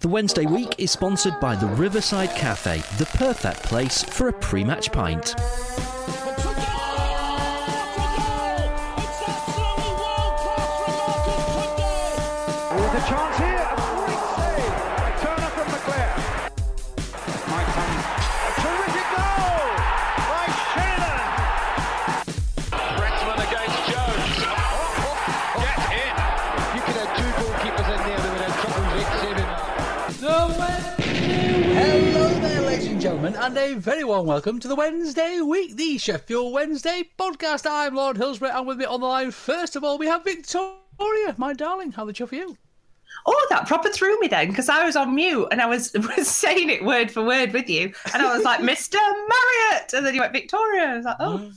The Wednesday week is sponsored by the Riverside Cafe, the perfect place for a pre match pint. Gentlemen, and a very warm welcome to the Wednesday week, the Sheffield Wednesday podcast. I'm Lord Hillsborough, and with me on the line, first of all, we have Victoria, my darling. How the chuff are you? Oh, that proper threw me then because I was on mute and I was, was saying it word for word with you. And I was like, Mr. Marriott. And then you went, Victoria. I was like, oh, mm.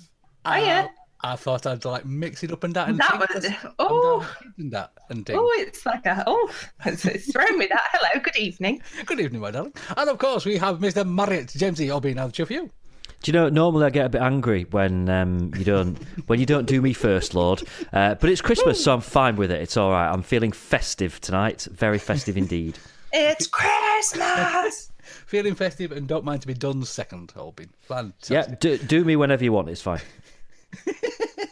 oh yeah. I thought I'd like mix it up and that and That was- 'cause oh. down and that and ting. Oh, it's like a, oh, it's, it's thrown me that. Hello, good evening. Good evening, my darling. And of course, we have Mr. Marriott, Jamesy Obbie. How the chuff are you? Do you know? Normally, I get a bit angry when um, you don't when you don't do me first, Lord. Uh, but it's Christmas, so I'm fine with it. It's all right. I'm feeling festive tonight. Very festive indeed. It's Christmas. Feeling festive and don't mind to be done second, Obbie. Fantastic. Yeah, do, do me whenever you want. It's fine.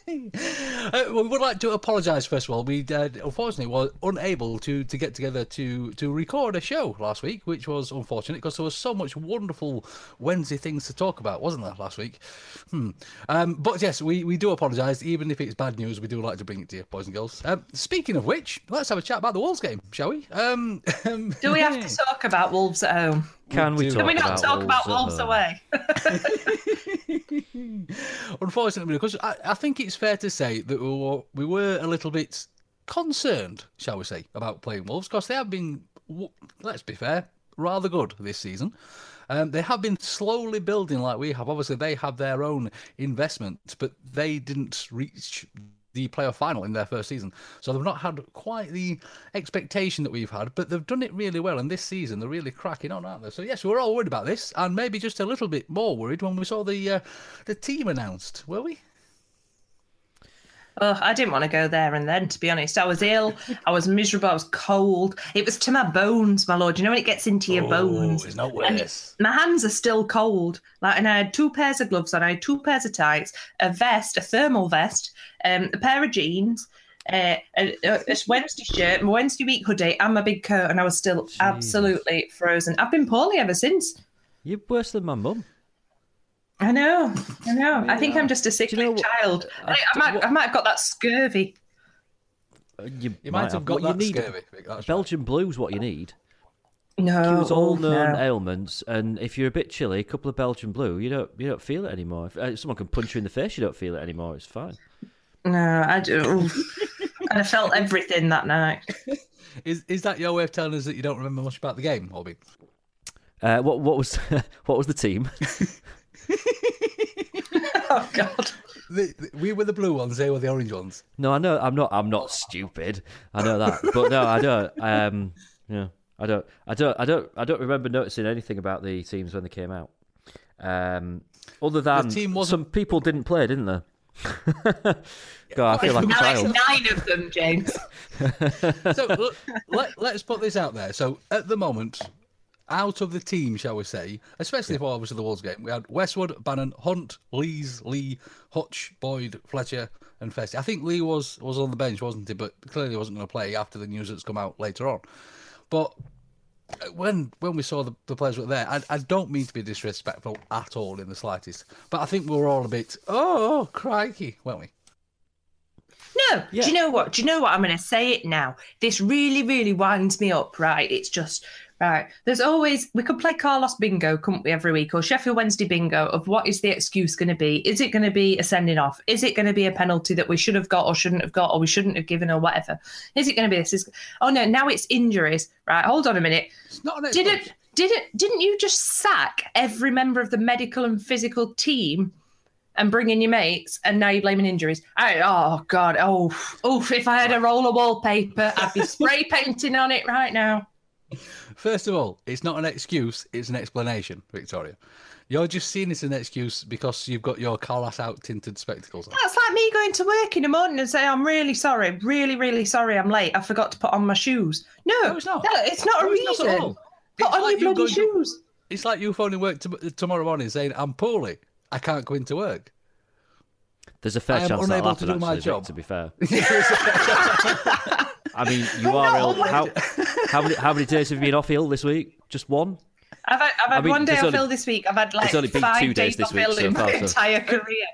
Uh, we would like to apologise first of all. We uh, unfortunately were unable to, to get together to, to record a show last week, which was unfortunate because there was so much wonderful Wednesday things to talk about, wasn't there last week? Hmm. Um, but yes, we, we do apologise. Even if it's bad news, we do like to bring it to you, boys and girls. Um, speaking of which, let's have a chat about the Wolves game, shall we? Um, Do we have to talk about Wolves at home? Can we, do. talk Can we not about talk about Wolves Wolves away? Unfortunately, because I, I think it's fair to say that we were, we were a little bit concerned, shall we say, about playing Wolves because they have been, let's be fair, rather good this season. Um, they have been slowly building like we have. Obviously, they have their own investment, but they didn't reach the playoff final in their first season. So they've not had quite the expectation that we've had, but they've done it really well. And this season, they're really cracking on, aren't they? So yes, we're all worried about this, and maybe just a little bit more worried when we saw the uh, the team announced, were we? Oh, I didn't want to go there and then, to be honest. I was ill. I was miserable. I was cold. It was to my bones, my lord. You know when it gets into your bones? Oh, it's not worse. my hands are still cold. Like, and I had two pairs of gloves on. I had two pairs of tights, a vest, a thermal vest, um, a pair of jeans, uh, a, a, a Wednesday shirt, my Wednesday week hoodie, and my big coat. And I was still absolutely frozen. I've been poorly ever since. You're worse than my mum. I know. I know. I think I'm just a you sickly know child. I, I might. I might have got that scurvy. Uh, You, You might have got what that you need. scurvy, Vic, that's right. Blues, what you need. No. Cures all known no. ailments, and if you're a bit chilly, a couple of Belgian blue, you don't you don't feel it anymore. If uh, someone can punch you in the face, you don't feel it anymore. It's fine. No, I do. and I felt everything that night. Is is that your way of telling us that you don't remember much about the game, Hobby? Uh, what what was what was the team? Oh God. The, the- we were the blue ones, they were the orange ones. No, I know I'm not. I'm not stupid. I know that, but no, I don't. Um, yeah, I don't. I don't. I don't. I don't remember noticing anything about the teams when they came out. Um, Other than team some people didn't play, didn't they? God, I feel like a Now child. it's nine of them, James. so l- let, let's put this out there. So at the moment, out of the team, shall we say, especially for obviously the Wolves game, we had Westwood, Bannan, Hunt, Lees, Lee, Hutch, Boyd, Fletcher, and Festi. I think Lee was was on the bench, wasn't he? But clearly wasn't going to play after the news that's come out later on. But when when we saw the, the players were there, I, I don't mean to be disrespectful at all in the slightest, but I think we were all a bit, oh, crikey, weren't we? No, do you know what? Do you know what? I'm going to say it now. This really, really winds me up, right? It's just, right. There's always, we could play Carlos bingo, couldn't we, every week, or Sheffield Wednesday bingo of what is the excuse going to be? Is it going to be a sending off? Is it going to be a penalty that we should have got or shouldn't have got or we shouldn't have given or whatever? Is it going to be this? Is, oh no, now it's injuries. Right, hold on a minute. It's not an Didn't, didn't, didn't you just sack every member of the medical and physical team and bring in your mates, and now you're blaming injuries. I, oh God, oh, oof! If I had a roll of wallpaper, I'd be spray painting on it right now. First of all, it's not an excuse, it's an explanation, Victoria. You're just seeing it as an excuse because you've got your Carlos out tinted spectacles on. That's like me going to work in the morning and say, "I'm really sorry, really, really sorry, I'm late. I forgot to put on my shoes." No, No, it's not. No, it's not No, a it's not at reason. all. Put It's on like your you bloody going to- shoes. It's like you phoning work to, tomorrow morning saying, I'm poorly, I can't go into work. There's a fair chance I am chance unable that'll to do my actually, Vic, job. to be fair. I mean, you are ill. How, how many how many days have you been off ill this week? Just one? I've had, I've had I mean, one day there's off only- ill this week. I've had like only been five two days days off ill so in far, my so- entire career.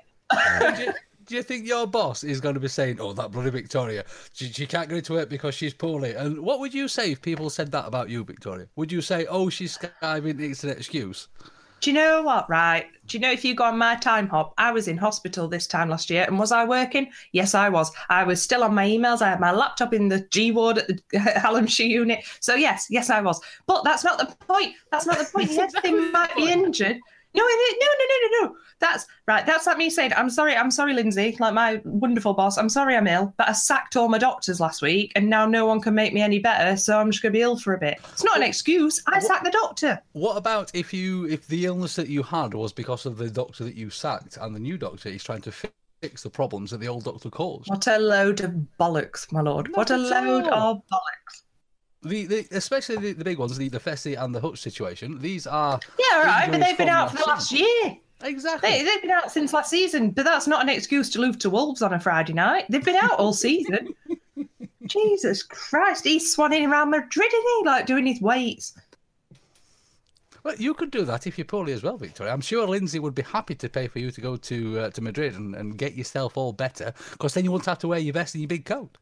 do, you, do you think your boss is going to be saying, "Oh, that bloody Victoria, she, she can't go to work because she's poorly"? And what would you say if people said that about you, Victoria? Would you say, "Oh, she's skiving, it's an excuse"? Do you know what, right? Do you know if you go on my time hop, I was in hospital this time last year, and was I working? Yes, I was. I was still on my emails. I had my laptop in the G ward at the Hallamshire unit. So yes, yes, I was. But that's not the point. That's not the point. Yes, they might be injured. No, no, no, no, no, no, no. That's right. That's like me saying, "I'm sorry, I'm sorry, Lindsay." Like my wonderful boss, I'm sorry, I'm ill, but I sacked all my doctors last week, and now no one can make me any better. So I'm just going to be ill for a bit. It's not an excuse. I sacked the doctor. What about if you if the illness that you had was because of the doctor that you sacked, and the new doctor is trying to fi- fix the problems that the old doctor caused? What a load of bollocks, my lord. what a load all. of bollocks. The, the especially the, the big ones, the the Fessy and the Hutch situation. These are Yeah, right, but they've been out for the last season. year. Exactly. They, they've been out since last season, but that's not an excuse to lose to Wolves on a Friday night. They've been out all season. Jesus Christ, he's swanning around Madrid, isn't he? Like doing his weights. Well, you could do that if you're poorly as well, Victoria. I'm sure Lindsay would be happy to pay for you to go to uh, to Madrid and, and get yourself all better, because then you won't have to wear your vest and your big coat.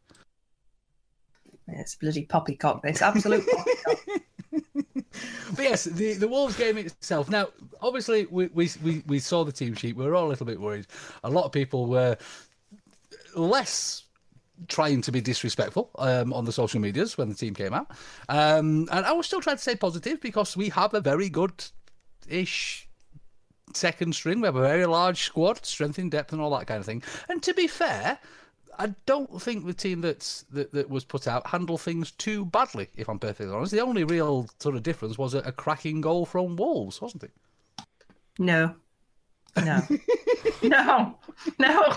It's bloody poppycock, this. Absolute poppycock. But yes, the, the Wolves game itself. Now, obviously, we, we we we saw the team sheet. We were all a little bit worried. A lot of people were less trying to be disrespectful um, on the social medias when the team came out, um, and I was still trying to stay positive because we have a very good ish second string. We have a very large squad, strength in depth, and all that kind of thing. And to be fair. I don't think the team that's, that that was put out handled things too badly. If I'm perfectly honest, the only real sort of difference was a, a cracking goal from Wolves, wasn't it? No. No. no. No.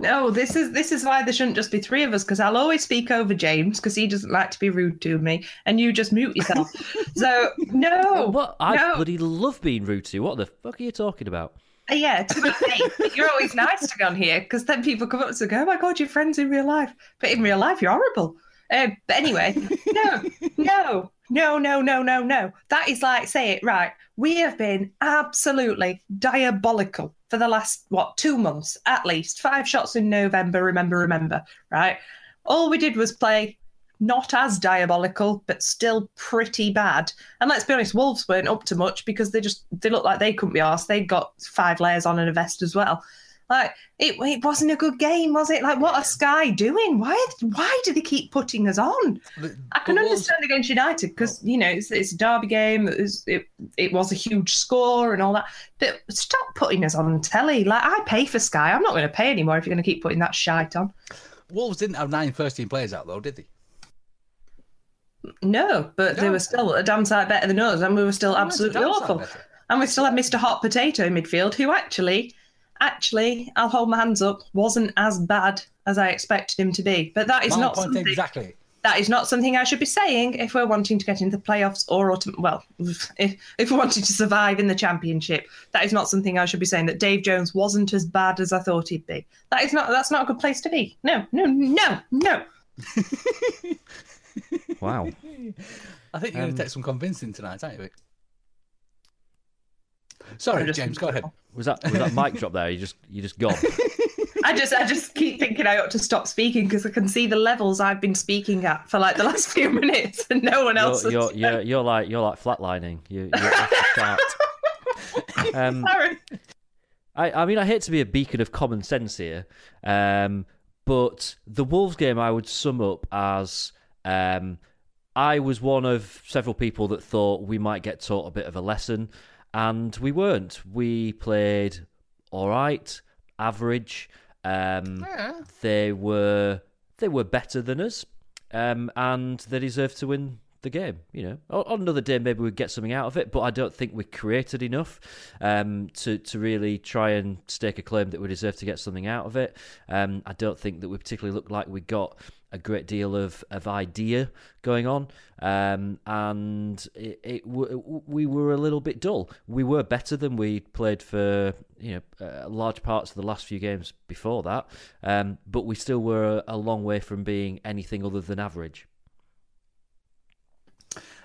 No, this is this is why there shouldn't just be three of us because I'll always speak over James because he doesn't like to be rude to me, and you just mute yourself. so no, What? I no. bloody love being rude to you. What the fuck are you talking about? Uh, Yeah, to you're always nice to on here because then people come up to and go, "Oh my god, you're friends in real life," but in real life, you're horrible. Um, but anyway, no, no, no, no, no, no, no. That is like say it right. We have been absolutely diabolical for the last what two months at least. Five shots in November. Remember, remember, right? All we did was play not as diabolical, but still pretty bad. And let's be honest, Wolves weren't up to much because they just they looked like they couldn't be asked. They'd got five layers on and a vest as well. Like it, it wasn't a good game, was it? Like what are Sky doing? Why why do they keep putting us on? I can But Wolves- understand against United because oh. you know it's, it's a derby game. It was, it, it was a huge score and all that. But stop putting us on telly. Like I pay for Sky. I'm not going to pay anymore if you're going to keep putting that shite on. Wolves didn't have nine first team players out though, did they? No, but they were still a damn sight better than us, and we were still They absolutely awful. And we still had Mr. Hot Potato in midfield, who actually, actually, I'll hold my hands up, wasn't as bad as I expected him to be. But that is My not something. exactly. That is not something I should be saying if we're wanting to get into the playoffs or. Well, if, if we're wanting to survive in the championship, that is not something I should be saying. That Dave Jones wasn't as bad as I thought he'd be. That is not. That's not a good place to be. No, no, no, no. Wow. I think you're going Um, to take some convincing tonight, aren't you? Vic? Sorry, just- James. Go ahead. Was that was that mic drop there? You just you just gone. I just, I just keep thinking I ought to stop speaking because I can see the levels I've been speaking at for like the last few minutes, and no one else. You're, has- you're, you're, you're like you're like flatlining. You, you're off the. Um, Sorry. I, I mean, I hate to be a beacon of common sense here, um, but the Wolves game I would sum up as um, I was one of several people that thought we might get taught a bit of a lesson, and we weren't. We played all right, average. Um, They were they were better than us, um, and they deserved to win the game. You know, on on another day maybe we'd get something out of it, but I don't think we created enough um, to to really try and stake a claim that we deserve to get something out of it. Um, I don't think that we particularly looked like we got a great deal of, of idea going on, um, and it, it we were a little bit dull. We were better than we played for you know uh, large parts of the last few games before that, um, but we still were a long way from being anything other than average.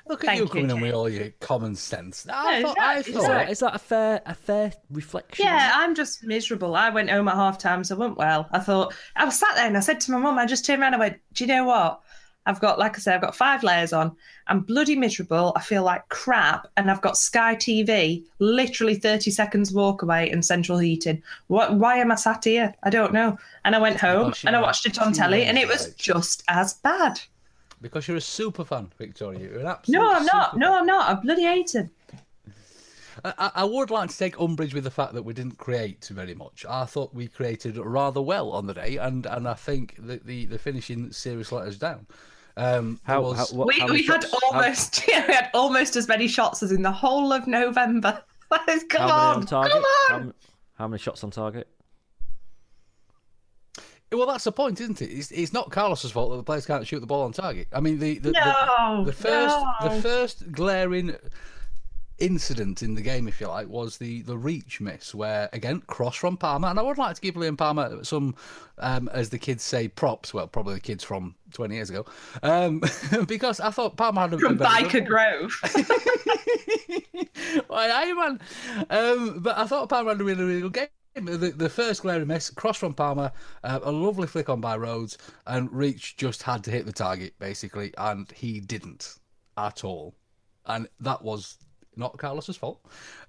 Look at Thank you you, coming in with all your common sense. I No, thought, is I that- is Is that, is that a fair a fair reflection? Yeah, I'm just miserable. I went home at half time, so I went well. I thought I was sat there and I said to my mum, I just turned around and I went, Do you know what? I've got, like I said, I've got five layers on. I'm bloody miserable. I feel like crap, and I've got Sky TV, literally 30 seconds walk away, and central heating. What? Why am I sat here? I don't know. And I went home and I watched it on telly, and it was just as bad. Because you're a super fan, Victoria. You're an absolute. No, I'm not. super No, I'm not. I bloody hate him. I, I- I would like to take umbrage with the fact that we didn't create very much. I thought we created rather well on the day, and, and I think that the, the finishing series let us down. Um, How, was- how, what, we how we had shots- how- almost yeah, we had almost as many shots as in the whole of November. come how, on, many on target? come on. m- how many shots on target? Well, that's the point, isn't it? It's, it's not Carlos's fault that the players can't shoot the ball on target. I mean, the the, No, the, the first no. the first glaring incident in the game, if you like, was the the Reach miss, where again cross from Palmer, and I would like to give Liam Palmer some, um, as the kids say, props. Well, probably the kids from twenty years ago, um, because I thought Palmer had a, From a very good- Byker Grove. Why, man. Um, but I thought Palmer had a really, really good game. The, the first glaring miss, cross from Palmer, uh, a lovely flick on by Rhodes, and Reach just had to hit the target, basically, and he didn't at all. And that was not Carlos's fault.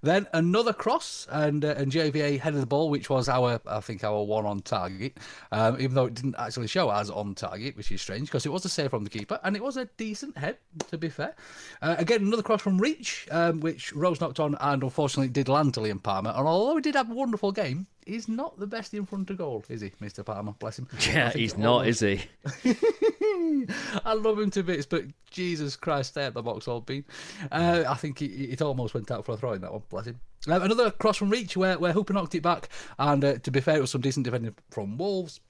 Then another cross, and uh, and JVA headed the ball, which was our, I think, our one on target, um, even though it didn't actually show as on target, which is strange because it was a save from the keeper, and it was a decent head, to be fair. Uh, again, another cross from Reach, um, which Rhodes knocked on, and unfortunately did land to Liam Palmer. And although he did have a wonderful game, he's not the best in front of goal, is he, Mr. Palmer? Bless him. Yeah, he's not, is he? I love him to bits, but Jesus Christ, stay at the box all been. Uh, I think it, it almost went out for a throw in that one, bless him. Uh, another cross from Reach where, where Hooper knocked it back, and uh, to be fair, it was some decent defending from Wolves.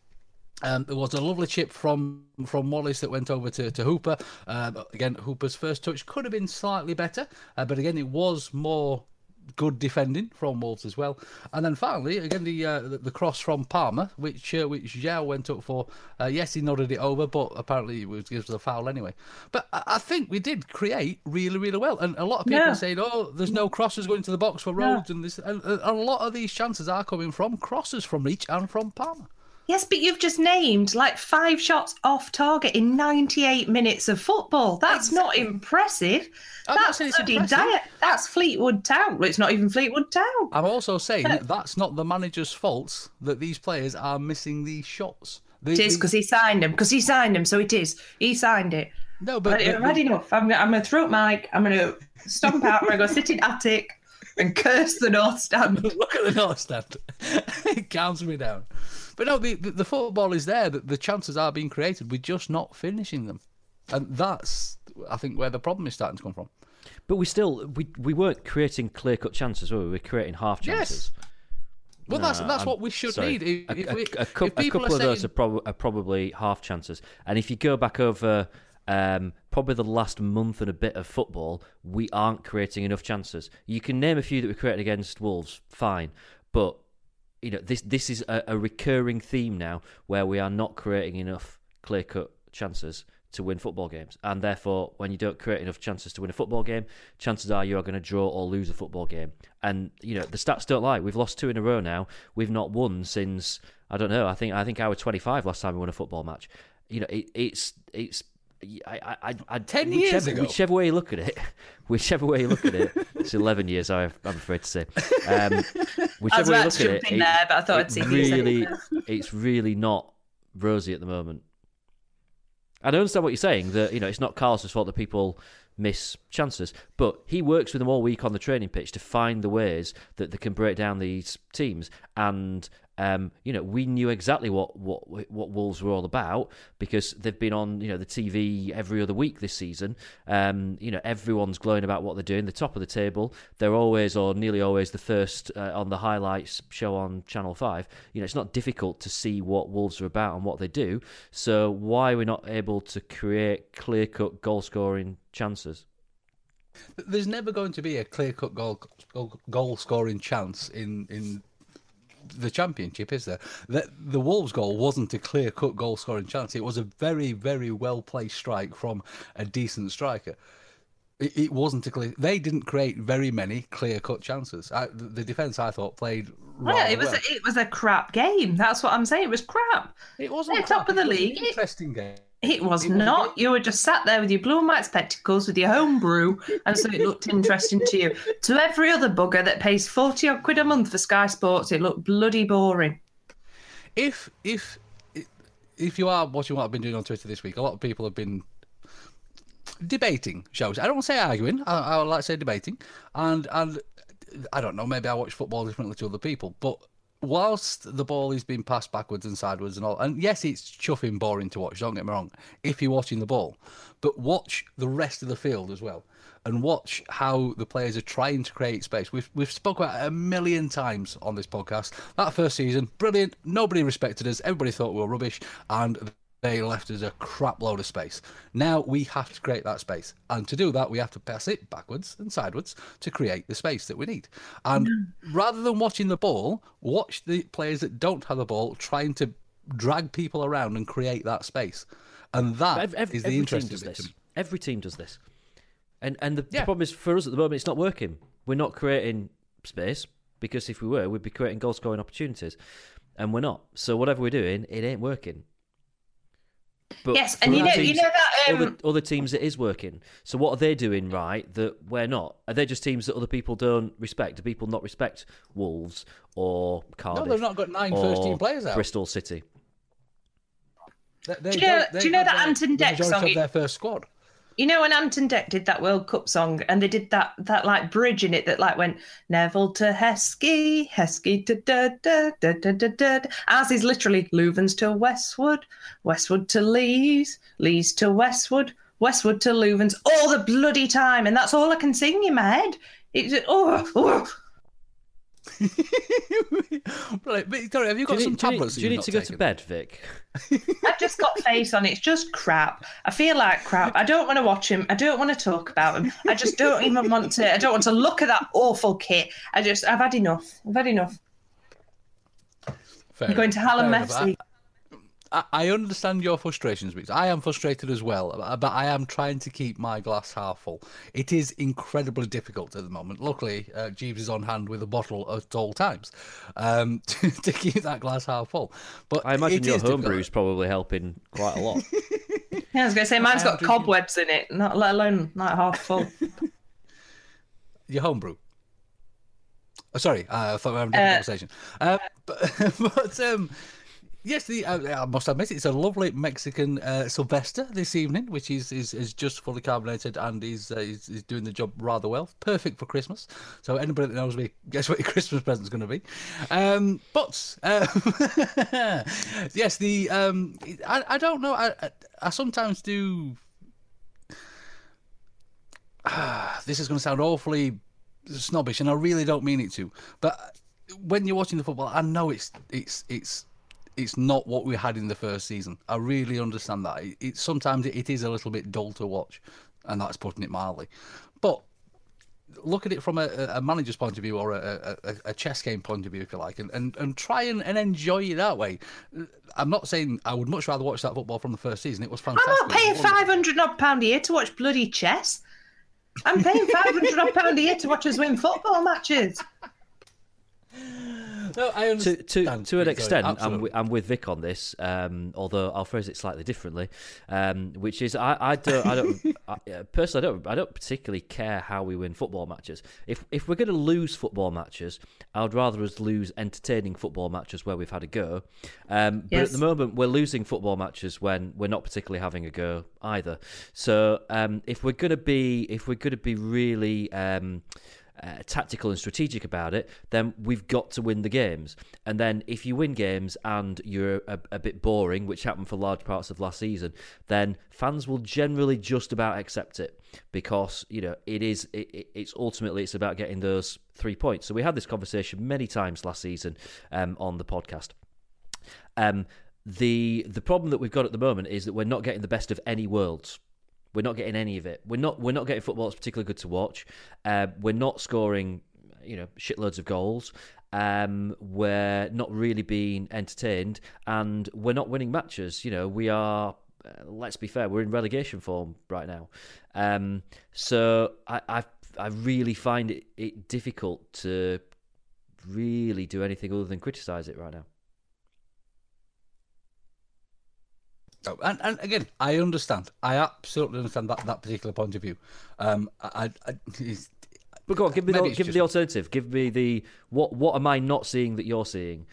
Um, there was a lovely chip from from Wallace that went over to, to Hooper. Um, again, Hooper's first touch could have been slightly better, uh, but again, it was more good defending from Wolves as well. And then finally, again, the uh, the, the cross from Palmer, which uh, which João went up for. Uh, yes, he nodded it over, but apparently it was, was a foul anyway. But I, I think we did create really, really well. And a lot of people Yeah. saying, "Oh, there's no crosses going to the box for Rhodes," and this. And, and a lot of these chances are coming from crosses from Reach and from Palmer. Yes, but you've just named like five shots off target in 98 minutes of football. That's not impressive. I'm that's saying it's bloody impressive. diet. That's Fleetwood Town. It's not even Fleetwood Town. I'm also saying that that's not the manager's fault that these players are missing these shots. They- It is they- because he signed them. Because he signed them, so it is. He signed it. no, but, But but- I've had enough. I'm, I'm going to throw up mic. I'm going to stomp out. I'm going to go sit in attic and curse the North Stand. Look at the North Stand. it calms me down. But no, the, the, football is there. The, the chances are being created. We're just not finishing them. And that's, I think, where the problem is starting to come from. But we still we we weren't creating clear cut chances, were we? We were creating half chances. Yes. Well, that's No, that's I'm what we should sorry. need. If, A, if a- we, a if a couple are of those saying- are, prob- are probably half chances. And if you go back over um, probably the last month and a bit of football, we aren't creating enough chances. You can name a few that we created against Wolves, fine, but you know this this is a, a recurring theme now where we are not creating enough clear cut chances to win football games, and therefore, when you don't create enough chances to win a football game, chances are you are going to draw or lose a football game. And you know the stats don't lie. We've lost two in a row now. We've not won since I don't know. I think I think I was twenty five last time we won a football match. You know, it, it's it's. I, I, I, I, 10 whichever, years ago. Whichever way you look at it, whichever way you look at it, it's eleven years. I, I'm afraid to say. Um, whichever way you look at it, it- there, but I thought I'd see really, it's really not rosy at the moment. I don't understand what you're saying. That you know, it's not Carlos's fault that people miss chances, but he works with them all week on the training pitch to find the ways that they can break down these teams. And um, you know, we knew exactly what what what Wolves were all about because they've been on you know the TV every other week this season. Um, you know, everyone's glowing about what they're doing. The top of the table. They're always or nearly always the first uh, on the highlights show on Channel Five. You know, it's not difficult to see what Wolves are about and what they do. So why are we not able to create clear cut goal scoring chances? There's never going to be a clear cut goal goal, scoring chance in in the championship, is there? The, the Wolves goal wasn't a clear cut goal scoring chance. It was a very very well placed strike from a decent striker. It, it wasn't a clear. They didn't create very many clear cut chances. I, the, defense I thought played. Yeah, it was well. a, it was a crap game. That's what I'm saying. It was crap. It wasn't They're top of the it was an league. Interesting game. It was It was a not. You were just sat there with your blue and white spectacles with your home brew, and so it looked interesting to you. To every other bugger that pays 40 odd quid a month for Sky Sports, it looked bloody boring. if if if you are watching what I've been doing on Twitter this week, a lot of people have been debating shows. I don't want to say arguing. I, I would like to say debating, and and I don't know. Maybe I watch football differently to other people, but. Whilst the ball is being passed backwards and sideways and all, and yes, it's chuffing boring to watch. Don't get me wrong. If you're watching the ball, but watch the rest of the field as well, and watch how the players are trying to create space. We've we've spoke about it a million times on this podcast. That first season, brilliant. Nobody respected us. Everybody thought we were rubbish, and they left us a crap load of space. Now we have to create that space, and to do that, we have to pass it backwards and sideways to create the space that we need. And rather than watching the ball, watch the players that don't have the ball trying to drag people around and create that space. And that Ev- ev- is the every interesting bit this. Every team does this, and and the, the problem is for us at the moment, it's not working. We're not creating space because if we were, we'd be creating goal scoring opportunities, and we're not. So whatever we're doing, it ain't working. But Yes, and you other know- you know that, um, other, other teams it is working. So what are they doing right that we're not? Are they just teams that other people don't respect? Do people not respect Wolves or Cardiff? No, they've not got nine first first-team players out. Bristol City. They, they Do you know- don't- they do you know have that Ant and Dec song? of their first squad? You know when Ant and Dec did that World Cup song and they did that that like bridge in it that like went Neville to Heskey, Heskey to da da da da da da. da." Ours is literally Loovens to Westwood, Westwood to Lees, Lees to Westwood, Westwood to Loovens all the bloody time, and that's all I can sing in my head. It's oh, oh. Right, but Victoria, have you got Do you some need, do you need- tablets? do that you you've need to go to bed, Vic? I've just got face on. It's just crap. I feel like crap. I don't want to watch him. I don't want to talk about him. I just don't even want to. I don't want to look at that awful kit. I just. I've had enough. I've had enough. Fair I'm going to Hallam enough. Fair FC. Enough. I, I understand your frustrations because I am frustrated as well, but- but I am trying to keep my glass half full. It is incredibly difficult at the moment. Luckily, uh, Jeeves is on hand with a bottle at all times um, to, to keep that glass half full. But I imagine it your is difficult. homebrew's probably helping quite a lot. Yeah, I was going to say mine's got cobwebs in it. Not let alone not half full. Your homebrew. Oh, sorry, uh, I thought we were having a different Uh, conversation. Uh, but but um, yes, the, uh, I must admit it's a lovely Mexican uh, Sylvester this evening, which is, is, is just fully carbonated and is, uh, is is doing the job rather well. Perfect for Christmas. So anybody that knows me, guess what your Christmas present's going to be. Um, but uh, yes, the um, I, I don't know. I, I I sometimes do this is going to sound awfully snobbish, and I really don't mean it to. But when you're watching the football, I know it's it's it's it's not what we had in the first season. I really understand that. It, it sometimes it is a little bit dull to watch, and that's putting it mildly. But look at it from a, a manager's point of view or a, a, a, chess game point of view, if you like, and, and, and try and, and enjoy it that way. I'm not saying I would much rather watch that football from the first season. It was fantastic. I'm not paying five hundred odd pound a year to watch bloody chess. I'm paying five hundred odd pound a year to watch us win football matches. No, I to to to an extent, I'm, Absolutely. wi- I'm with Vic on this. Um, although I'll phrase it slightly differently, um, which is I, I don't I don't I, uh, personally I don't I don't particularly care how we win football matches. If if we're going to lose football matches, I'd rather us lose entertaining football matches where we've had a go. Um, But at the moment, we're losing football matches when we're not particularly having a go either. So um, if we're going to be if we're going to be really um, uh, tactical and strategic about it, then we've got to win the games. And then if you win games and you're a, a bit boring, which happened for large parts of last season, then fans will generally just about accept it because you know it is it, it- it's ultimately it's about getting those three points. So we had this conversation many times last season um, on the podcast. Um, the the problem that we've got at the moment is that we're not getting the best of any worlds. We're not getting any of it. We're not we're not getting football that's particularly good to watch. Uh, we're not scoring, you know, shitloads of goals. Um, we're not really being entertained, and we're not winning matches. You know, we are. Uh, let's be fair, we're in relegation form right now. Um, so I, I I really find it, it difficult to really do anything other than criticise it right now. Oh, and, and again, I understand. I absolutely understand that, that particular point of view. Um, I, I, But go on, give me the, give me just- the alternative. Give me the what what am I not seeing that you're seeing?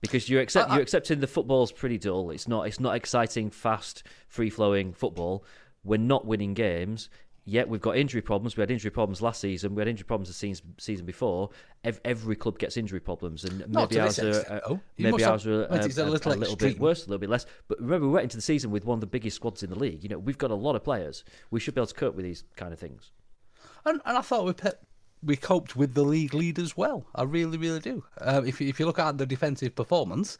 Because you're accept I- you're accepting the football's pretty dull. It's not it's not exciting, fast, free flowing football. We're not winning games. Yet we've got injury problems. We had injury problems last season. We had injury problems the season, season before. Ev- every club gets injury problems, and Not maybe ours are uh, maybe must have- ours are it's a little bit worse, a little bit less. But remember, we went into the season with one of the biggest squads in the league. You know, we've got a lot of players. We should be able to cope with these kind of things. and, and I thought we pe- we coped with the league lead as well. I really, really do. Um, if you- if you look at the defensive performance,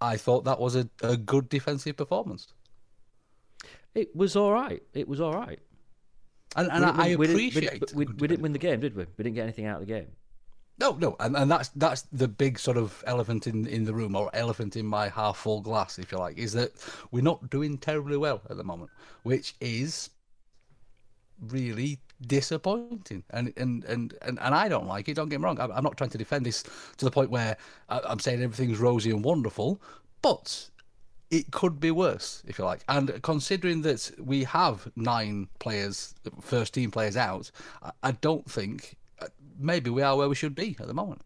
I thought that was a, a good defensive performance. It was all right. It was all right. And, and We I, didn't I win- appreciate. we, didn't- we, we didn't win the game, did we? We didn't get anything out of the game. No, no, and, and that's that's the big sort of elephant in, in the room, or elephant in my half full glass, if you like, is that we're not doing terribly well at the moment, which is really disappointing. And and and and, and I don't like it. Don't get me wrong. I'm, I'm not trying to defend this to the point where I'm saying everything's rosy and wonderful, but it could be worse, if you like. And considering that we have nine players, first team players out, I, don't think uh, maybe we are where we should be at the moment.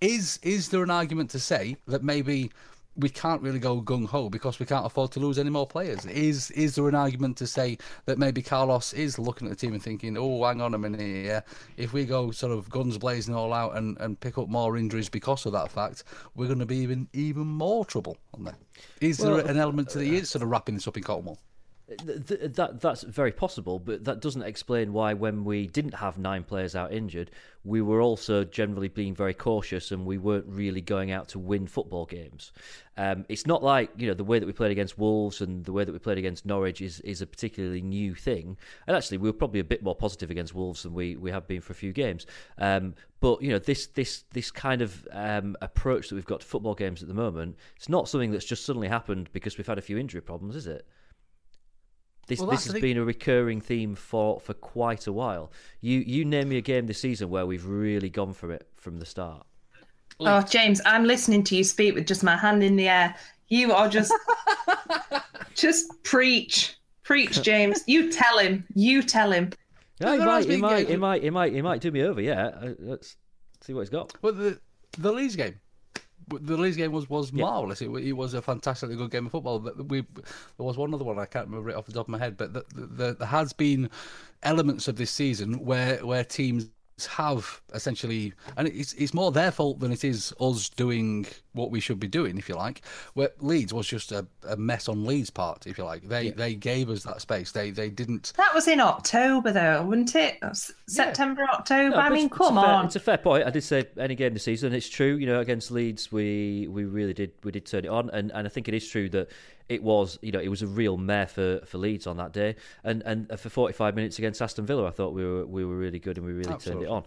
Is is there an argument to say that maybe we can't really go gung ho because we can't afford to lose any more players? Is is there an argument to say that maybe Carlos is looking at the team and thinking, oh, hang on a minute here, if we go sort of guns blazing all out and, and pick up more injuries because of that fact, we're going to be even even more trouble on there. Is Well, there an element to the he is sort of wrapping this up in Cornwall? Th- th- that that's very possible, but that doesn't explain why when we didn't have nine players out injured, we were also generally being very cautious and we weren't really going out to win football games. Um, it's not like you know the way that we played against Wolves and the way that we played against Norwich is is a particularly new thing. And actually, we were probably a bit more positive against Wolves than we, we have been for a few games. Um, but you know this this this kind of um, approach that we've got to football games at the moment, it's not something that's just suddenly happened because we've had a few injury problems, is it? This Well, this that's the has been a recurring theme for, for quite a while. You you name me a game this season where we've really gone from it from the start. Oh, James, I'm listening to you speak with just my hand in the air. You are just, just preach, preach, James. You tell him. You tell him. Yeah, he might, has he might, games- he might, he might, he might do me over. Yeah, Uh, let's see what he's got. Well, the the Leeds game, the Leeds game was was marvelous. It, it was a fantastically good game of football. But We there was one other one I can't remember it off the top of my head, but the, the, the, there has been elements of this season where where teams have essentially, and it's it's more their fault than it is us doing what we should be doing, if you like. Where Leeds was just a, a mess on Leeds' part, if you like. They they gave us that space. They they didn't. That was in October, though, wasn't it? S- September, October. No, I mean, it's- it's come a fair- on. It's a fair point. I did say any game this season. It's true. You know, against Leeds, we we really did we did turn it on, and, and I think it is true that it was you know it was a real mare for, for Leeds on that day, and and for forty five minutes against Aston Villa, I thought we were we were really good and we really Absolutely. turned it on.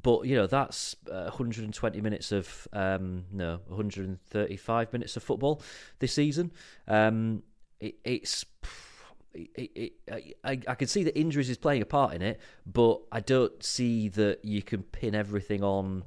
But you know that's uh, 120 minutes of um, no 135 minutes of football this season. Um, it, it's it, it, I, I can see that injuries is playing a part in it, but I don't see that you can pin everything on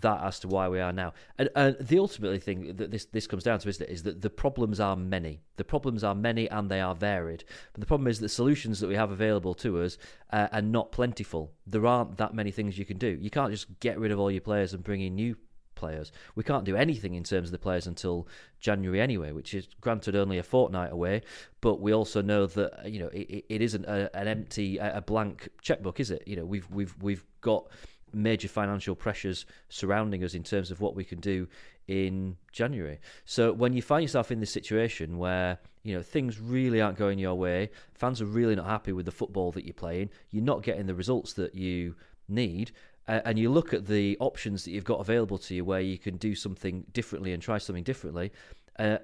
that as to why we are now. And, and the ultimately thing that this this comes down to, isn't it, is that the problems are many. The problems are many and they are varied. But the problem is the solutions that we have available to us uh, are not plentiful. There aren't that many things you can do. You can't just get rid of all your players and bring in new players. We can't do anything in terms of the players until January anyway, which is granted only a fortnight away. But we also know that you know it, it isn't a, an empty, a blank checkbook, is it? You know, we've we've we've got major financial pressures surrounding us in terms of what we can do in January. So when you find yourself in this situation where you know things really aren't going your way, fans are really not happy with the football that you're playing, you're not getting the results that you need. Uh, and you look at the options that you've got available to you where you can do something differently and try something differently. Uh,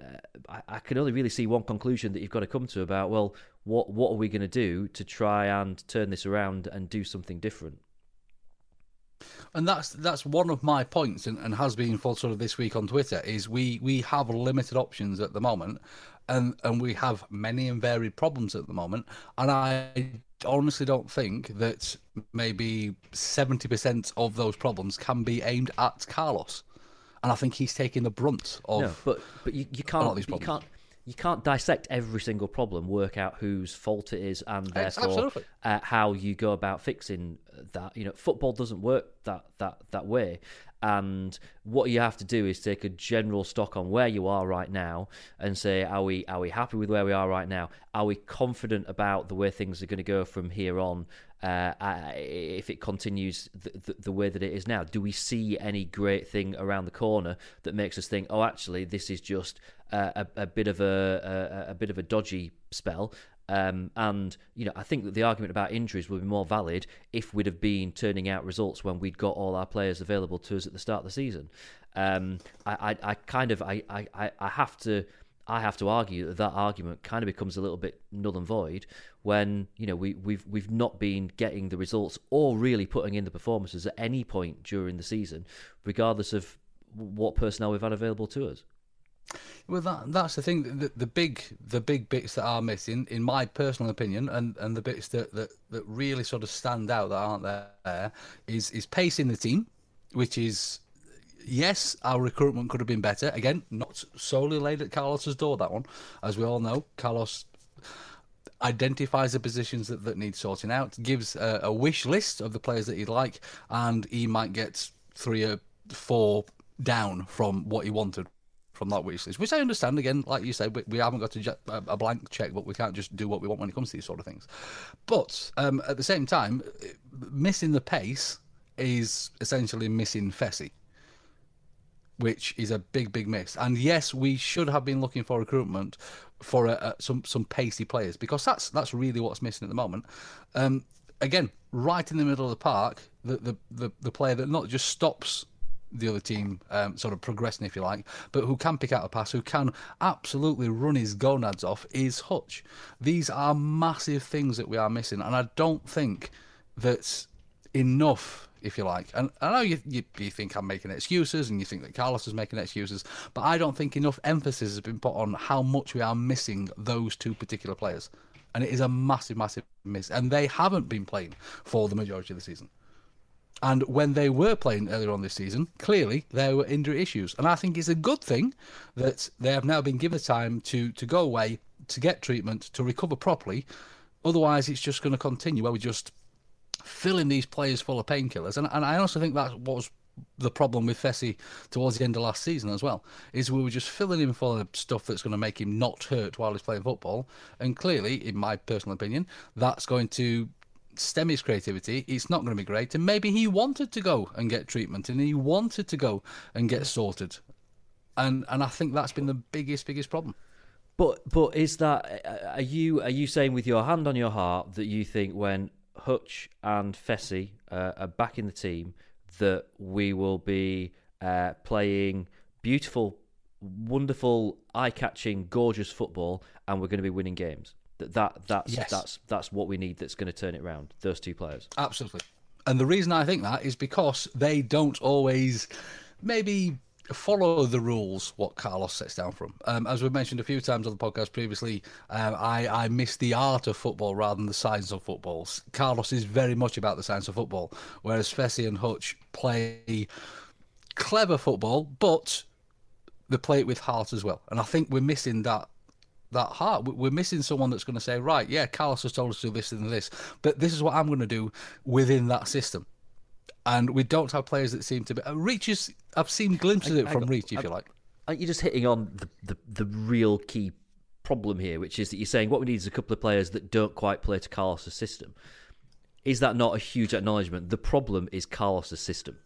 I, I can only really see one conclusion that you've got to come to about well, what what are we going to do to try and turn this around and do something different? And that's that's one of my points and, and has been for sort of this week on twitter is we we have limited options at the moment and and we have many and varied problems at the moment. And i honestly don't think that maybe 70% of those problems can be aimed at carlos. And i think he's taking the brunt of no, but but you, you can't you can't you can't dissect every single problem, work out whose fault it is, and therefore uh, how you go about fixing that. You know, football doesn't work that that that way. And what you have to do is take a general stock on where you are right now and say, are we are we happy with where we are right now? Are we confident about the way things are going to go from here on? Uh, uh, if it continues the, the, the way that it is now, do we see any great thing around the corner that makes us think, oh, actually, this is just a, a bit of a, a a bit of a dodgy spell? Um, and you know, I think that the argument about injuries would be more valid if we'd have been turning out results when we'd got all our players available to us at the start of the season. Um, I, I, I kind of, I, I, I have to, I have to argue that that argument kind of becomes a little bit null and void when you know we, we've we've not been getting the results or really putting in the performances at any point during the season, regardless of what personnel we've had available to us. Well, that that's the thing. The, the big the big bits that are missing, in my personal opinion, and, and the bits that, that, that really sort of stand out that aren't there, is is pace in the team, which is yes, our recruitment could have been better. Again, not solely laid at Carlos's door. That one, as we all know, Carlos identifies the positions that, that need sorting out, gives a, a wish list of the players that he'd like, and he might get three or four down from what he wanted from that wish list, which I understand. Again, like you said, we, we haven't got a, a a blank check, but we can't just do what we want when it comes to these sort of things. But um, at the same time, missing the pace is essentially missing Fessy which is a big, big miss. And yes, we should have been looking for recruitment for a, a, some some pacey players because that's that's really what's missing at the moment. Um, again, right in the middle of the park, the the, the, the player that not just stops the other team um, sort of progressing, if you like, but who can pick out a pass, who can absolutely run his gonads off, is Hutch. These are massive things that we are missing, and I don't think that's enough if you like. And I know you, you, you think I'm making excuses and you think that Carlos is making excuses, but I don't think enough emphasis has been put on how much we are missing those two particular players. And it is a massive, massive miss. And they haven't been playing for the majority of the season. And when they were playing earlier on this season, clearly there were injury issues. And I think it's a good thing that they have now been given the time to, to go away, to get treatment, to recover properly. Otherwise, it's just going to continue where we just filling these players full of painkillers. And, and I also think that was the problem with Fessy towards the end of last season as well, is we were just filling him full of stuff that's going to make him not hurt while he's playing football. And clearly, in my personal opinion, that's going to stem his creativity, it's not going to be great. And maybe he wanted to go and get treatment, and he wanted to go and get sorted, and and I think that's been the biggest biggest problem. But but is that are you are you saying with your hand on your heart that you think when Hutch and Fessy uh, are back in the team that we will be uh, playing beautiful, wonderful, eye-catching, gorgeous football, and we're going to be winning games? That that that's Yes. that's that's what we need. That's going to turn it around. Those two players. Absolutely. And the reason I think that is because they don't always maybe follow the rules what Carlos sets down from. Um, as we've mentioned a few times on the podcast previously, um, I, I miss the art of football rather than the science of football. Carlos is very much about the science of football, whereas Fessy and Hutch play clever football, but they play it with heart as well. And I think we're missing that that heart. We- We're missing someone that's going to say, right, yeah, Carlos has told us to do this and this, but this is what I'm going to do within that system. And we don't have players that seem to be. Uh, Reach is. I've seen glimpses of it I- from Reach, if I- you like. Aren't you just hitting on the, the, the real key problem here, which is that you're saying what we need is a couple of players that don't quite play to Carlos's system. Is that not a huge acknowledgement? The problem is Carlos's system.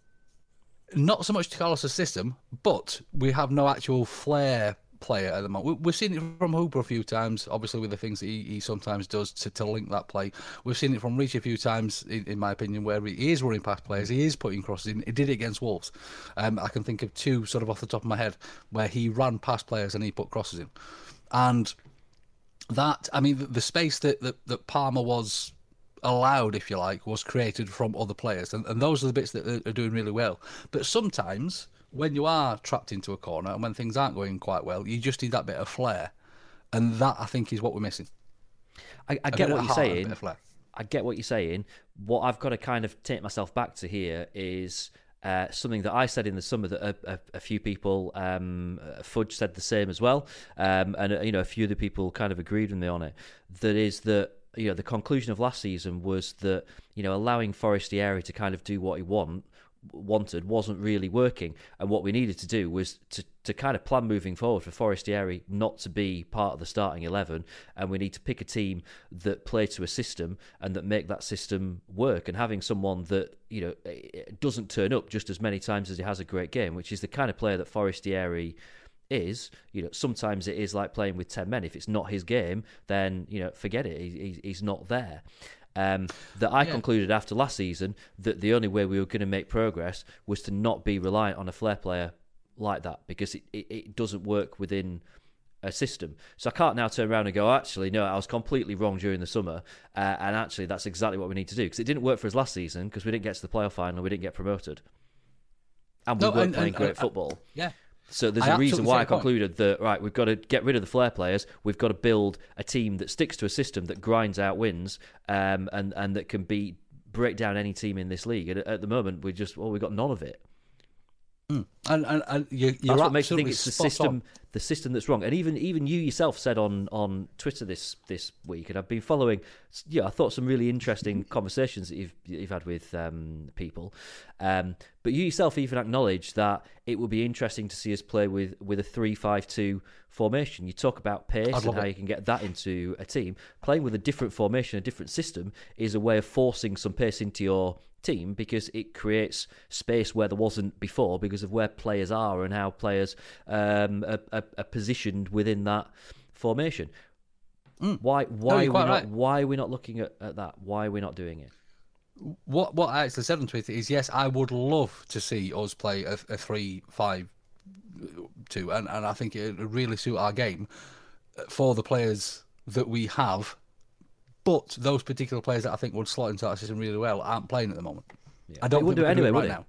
Not so much to Carlos' system, but we have no actual flair player at the moment. We- We've seen it from Hooper a few times, obviously with the things that he, he sometimes does to, to link that play. We've seen it from Reach a few times, in, in my opinion, where he is running past players, he is putting crosses in. He did it against Wolves. Um, I can think of two sort of off the top of my head where he ran past players and he put crosses in. And that, I mean, the, the space that, that, that Palmer was allowed, if you like, was created from other players. And, and those are the bits that are doing really well. But sometimes, when you are trapped into a corner and when things aren't going quite well, you just need that bit of flair. And that, I think, is what we're missing. I get what you're heart and a saying. of. I get what you're saying. What I've got to kind of take myself back to here is uh, something that I said in the summer that a, a, a few people, um, uh, Fudge said the same as well, um, and uh, you know a few other people kind of agreed with me on it. That is that you know the conclusion of last season was that you know allowing Forestieri to kind of do what he want wanted wasn't really working. And what we needed to do was to, to kind of plan moving forward for Forestieri not to be part of the starting 11 and we need to pick a team that play to a system and that make that system work. And having someone that you know eh, doesn't turn up just as many times as he has a great game which is the kind of player that Forestieri is you know sometimes it is like playing with 10 men. If it's not his game then you know forget it. He- he's not there um, that I Yeah. concluded after last season that the only way we were going to make progress was to not be reliant on a flair player like that because it, it, it doesn't work within a system. So I can't now turn around and go, actually, no, I was completely wrong during the summer, uh, and actually that's exactly what we need to do because it didn't work for us last season because we didn't get to the playoff final, we didn't get promoted, and we No, weren't and- playing and- great and- football. Yeah. So there's I a reason why I your point. concluded that right, we've got to get rid of the flair players. We've got to build a team that sticks to a system that grinds out wins, um, and and that can be break down any team in this league. And at, at the moment, we just well, we've got none of it. And, and, and you, you're That's what makes me think it's the spot on. system, the system that's wrong. And even even you yourself said on on Twitter this this week, and I've been following. Yeah, I thought some really interesting conversations that you've you've had with um, people. Um, but you yourself even acknowledged that it would be interesting to see us play with with a three five two formation. You talk about pace and how it. you can get that into a team. Playing with a different formation, a different system, is a way of forcing some pace into your team because it creates space where there wasn't before because of where players are and how players um, are, are, are positioned within that formation. Why? Why? are we not, right. Why are we not looking at, at that? Why are we not doing it? What what I actually said on Twitter is yes, I would love to see us play a, a three five two, and, and I think it would really suit our game for the players that we have. But those particular players that I think would slot into that system really well aren't playing at the moment. I don't It would think do we it anyway, right would it? now.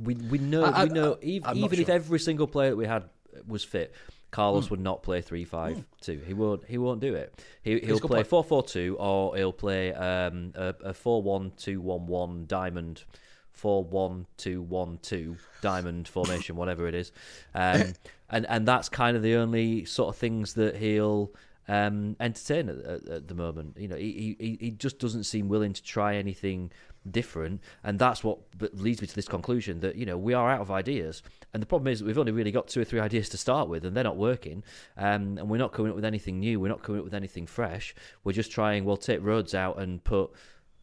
We we know I- I- we know I- even, I'm not if every single player that we had was fit, Carlos Hmm. would not play three five two. He won't he won't do it. He he'll a play point. four four two or he'll play um, a, a four one two one one diamond. Four one two one two diamond formation, whatever it is, um, and and that's kind of the only sort of things that he'll um, entertain at, at, at the moment. You know, he, he he just doesn't seem willing to try anything different, and that's what leads me to this conclusion that you know we are out of ideas, and the problem is we've only really got two or three ideas to start with, and they're not working, um, and we're not coming up with anything new. We're not coming up with anything fresh. We're just trying. We'll take Rhodes out and put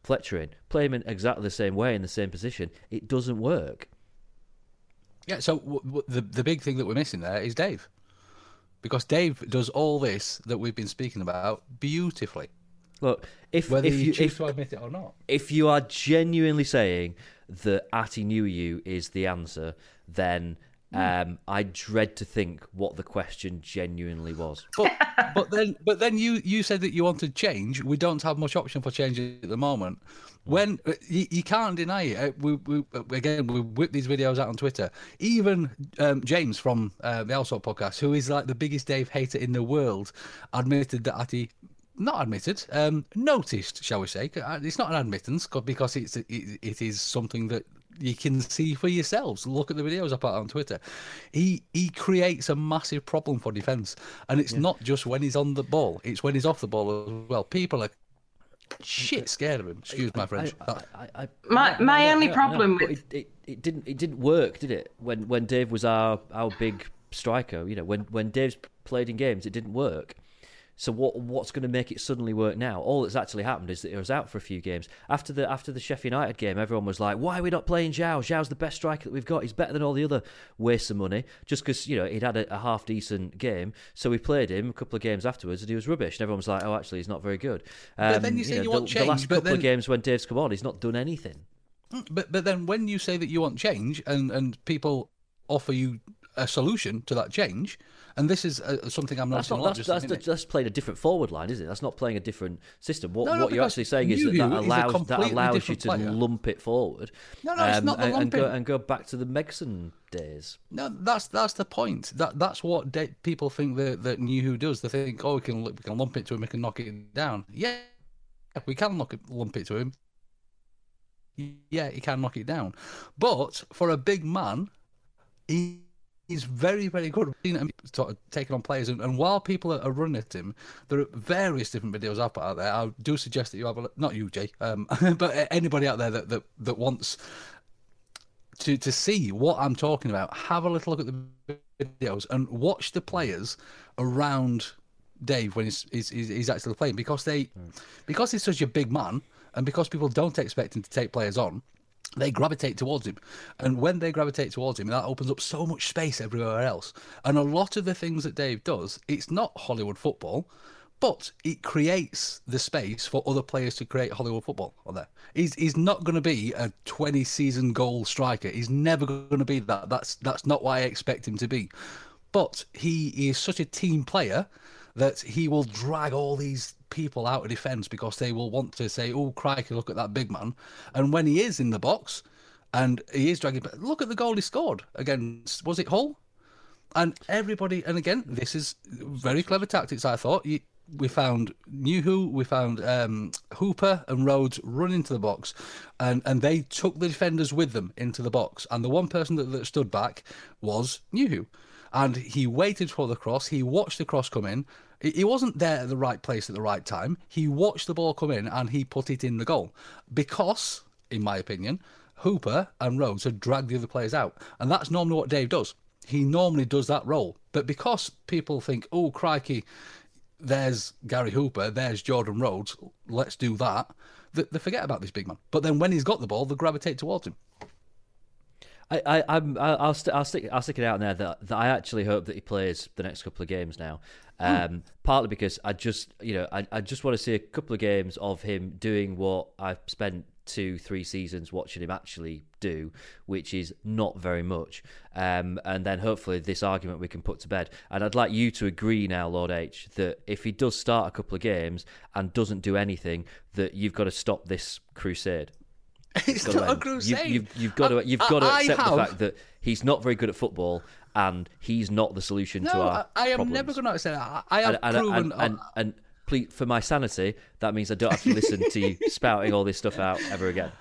Fletcher in, play him in exactly the same way in the same position. It doesn't work. Yeah, so w- w- the the big thing that we're missing there is Dave, because Dave does all this that we've been speaking about beautifully, Look, if whether if you, you choose if, to admit it or not. if you are genuinely saying that Atdhe Nuhiu is the answer, then um, I dread to think what the question genuinely was. But but then but then you you said that you wanted change. We don't have much option for change at the moment. When uh, you, you can't deny it, Uh, we, we again we whip these videos out on Twitter. Even um, James from uh, the Elswap podcast, who is like the biggest Dave hater in the world, admitted that Atdhe. Not admitted, um, noticed, shall we say? Uh, It's not an admittance 'cause- because it's it, it is something that you can see for yourselves. Look at the videos I put on Twitter. He he creates a massive problem for defence, and it's not just when he's on the ball; it's when he's off the ball as well. People are shit scared of him. Excuse my French. That- I, I, My- my no, only no, problem no, with- it, it, it didn't it didn't work, did it? When when Dave was our our big striker, you know, when when Dave's played in games, it didn't work. So what what's going to make it suddenly work now? All that's actually happened is that he was out for a few games after the after the Sheffield United game. Everyone was like, "Why are we not playing João? João's the best striker that we've got. He's better than all the other waste of money." Just because you know he'd had a, a half decent game, so we played him a couple of games afterwards, and he was rubbish. And everyone was like, "Oh, actually, he's not very good." Um, But then you say know, you the, want the last change, but couple of games when Dave's come on, he's not done anything. But but then when you say that you want change and and people offer you a solution to that change, and this is uh, something I'm That's not that's, that's, that's playing a different forward line, is it? That's not playing a different system. What, No, no, what you're actually saying is that that allows that allows you to player. lump it forward. No, no, it's not the and, and go lumping. and go back to the Megson days. No, that's that's the point. That that's what de- people think that that Nuhiu does. They think, oh, we can we can lump it to him, we can knock it down. Yeah, we can knock it, lump it to him. Yeah, he can knock it down, but for a big man, he. He's very, very good. Seen him sort of taking on players, and, and while people are, are running at him, there are various different videos I've put out there. I do suggest that you have a look. Not you, Jay, um, but anybody out there that, that, that wants to to see what I'm talking about, have a little look at the videos and watch the players around Dave when he's he's, he's he's actually playing because they because he's such a big man and because people don't expect him to take players on. They gravitate towards him, and when they gravitate towards him, that opens up so much space everywhere else. And a lot of the things that Dave does, it's not Hollywood football, but it creates the space for other players to create Hollywood football on there. He's he's not going to be a 20 season goal striker. He's never going to be that. That's that's not what I expect him to be. But he is such a team player that he will drag all these people out of defence because they will want to say, "Oh, crikey, look at that big man." And when he is in the box, and he is dragging, but look at the goal he scored against. Was it Hull? And everybody, and again, this is very clever tactics. I thought we found Nuhiu, we found um, Hooper and Rhodes run into the box, and and they took the defenders with them into the box. And the one person that, that stood back was Nuhiu, and he waited for the cross. He watched the cross come in. He wasn't there at the right place at the right time. He watched the ball come in and he put it in the goal because, in my opinion, Hooper and Rhodes had dragged the other players out, and that's normally what Dave does. He normally does that role, but because people think, "Oh, crikey, there's Gary Hooper, there's Jordan Rhodes, let's do that," they, forget about this big man. But then when he's got the ball, they gravitate towards him. I, I, I'm, I'll, st- I'll stick, I'll stick it out there that, that I actually hope that he plays the next couple of games now. Um, Partly because I just, you know, I, I just want to see a couple of games of him doing what I've spent two, three seasons watching him actually do, which is not very much. Um, and then hopefully this argument we can put to bed. And I'd like you to agree now, Lord H, that if he does start a couple of games and doesn't do anything, that you've got to stop this crusade. It's not a end. crusade. You, you've, you've got to, you've I- got to I accept the fact that he's not very good at football and he's not the solution to No, our I, I am problems. never going to say that. I have and, proven. and, and, and please, for my sanity, that means I don't have to listen to you spouting all this stuff out ever again.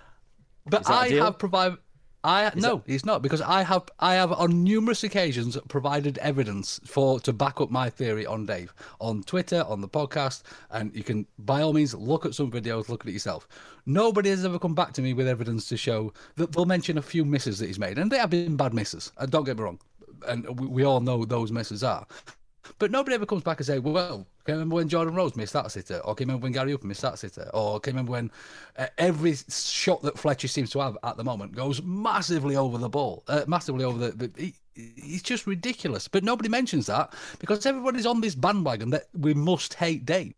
But Is that a I have provided. I no, he's not because I have I have on numerous occasions provided evidence for to back up my theory on Dave on Twitter on the podcast, and you can by all means look at some videos, look at it yourself. Nobody has ever come back to me with evidence to show that they'll mention a few misses that he's made, and they have been bad misses. And don't get me wrong, and we, we all know those misses are. But nobody ever comes back and say, "Well, Can you remember when Jordan Rhodes missed that sitter? Or can you remember when Gary Upton missed that sitter? Or can you remember when uh, every shot that Fletcher seems to have at the moment goes massively over the ball, uh, massively over the. he, it's just ridiculous. But nobody mentions that because everybody's on this bandwagon that we must hate Dave.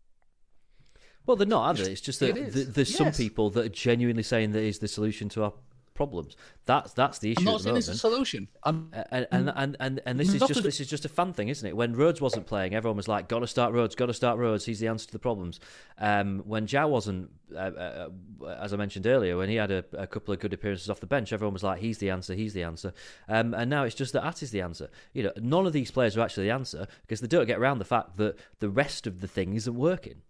Well, they're not, are they? It's just that It th- there's some people that are genuinely saying that is the solution to our problems. That's that's the issue I'm not the saying it's a solution. I'm, and and and and, and this is just this is just a fun thing, isn't it? When Rhodes wasn't playing, everyone was like, "Got to start Rhodes, got to start Rhodes. He's the answer to the problems." Um, when João wasn't, uh, uh, uh, as I mentioned earlier, when he had a, a couple of good appearances off the bench, everyone was like, "He's the answer, he's the answer." Um, and now it's just that At is the answer. You know, none of these players are actually the answer because they don't get around the fact that the rest of the thing isn't working.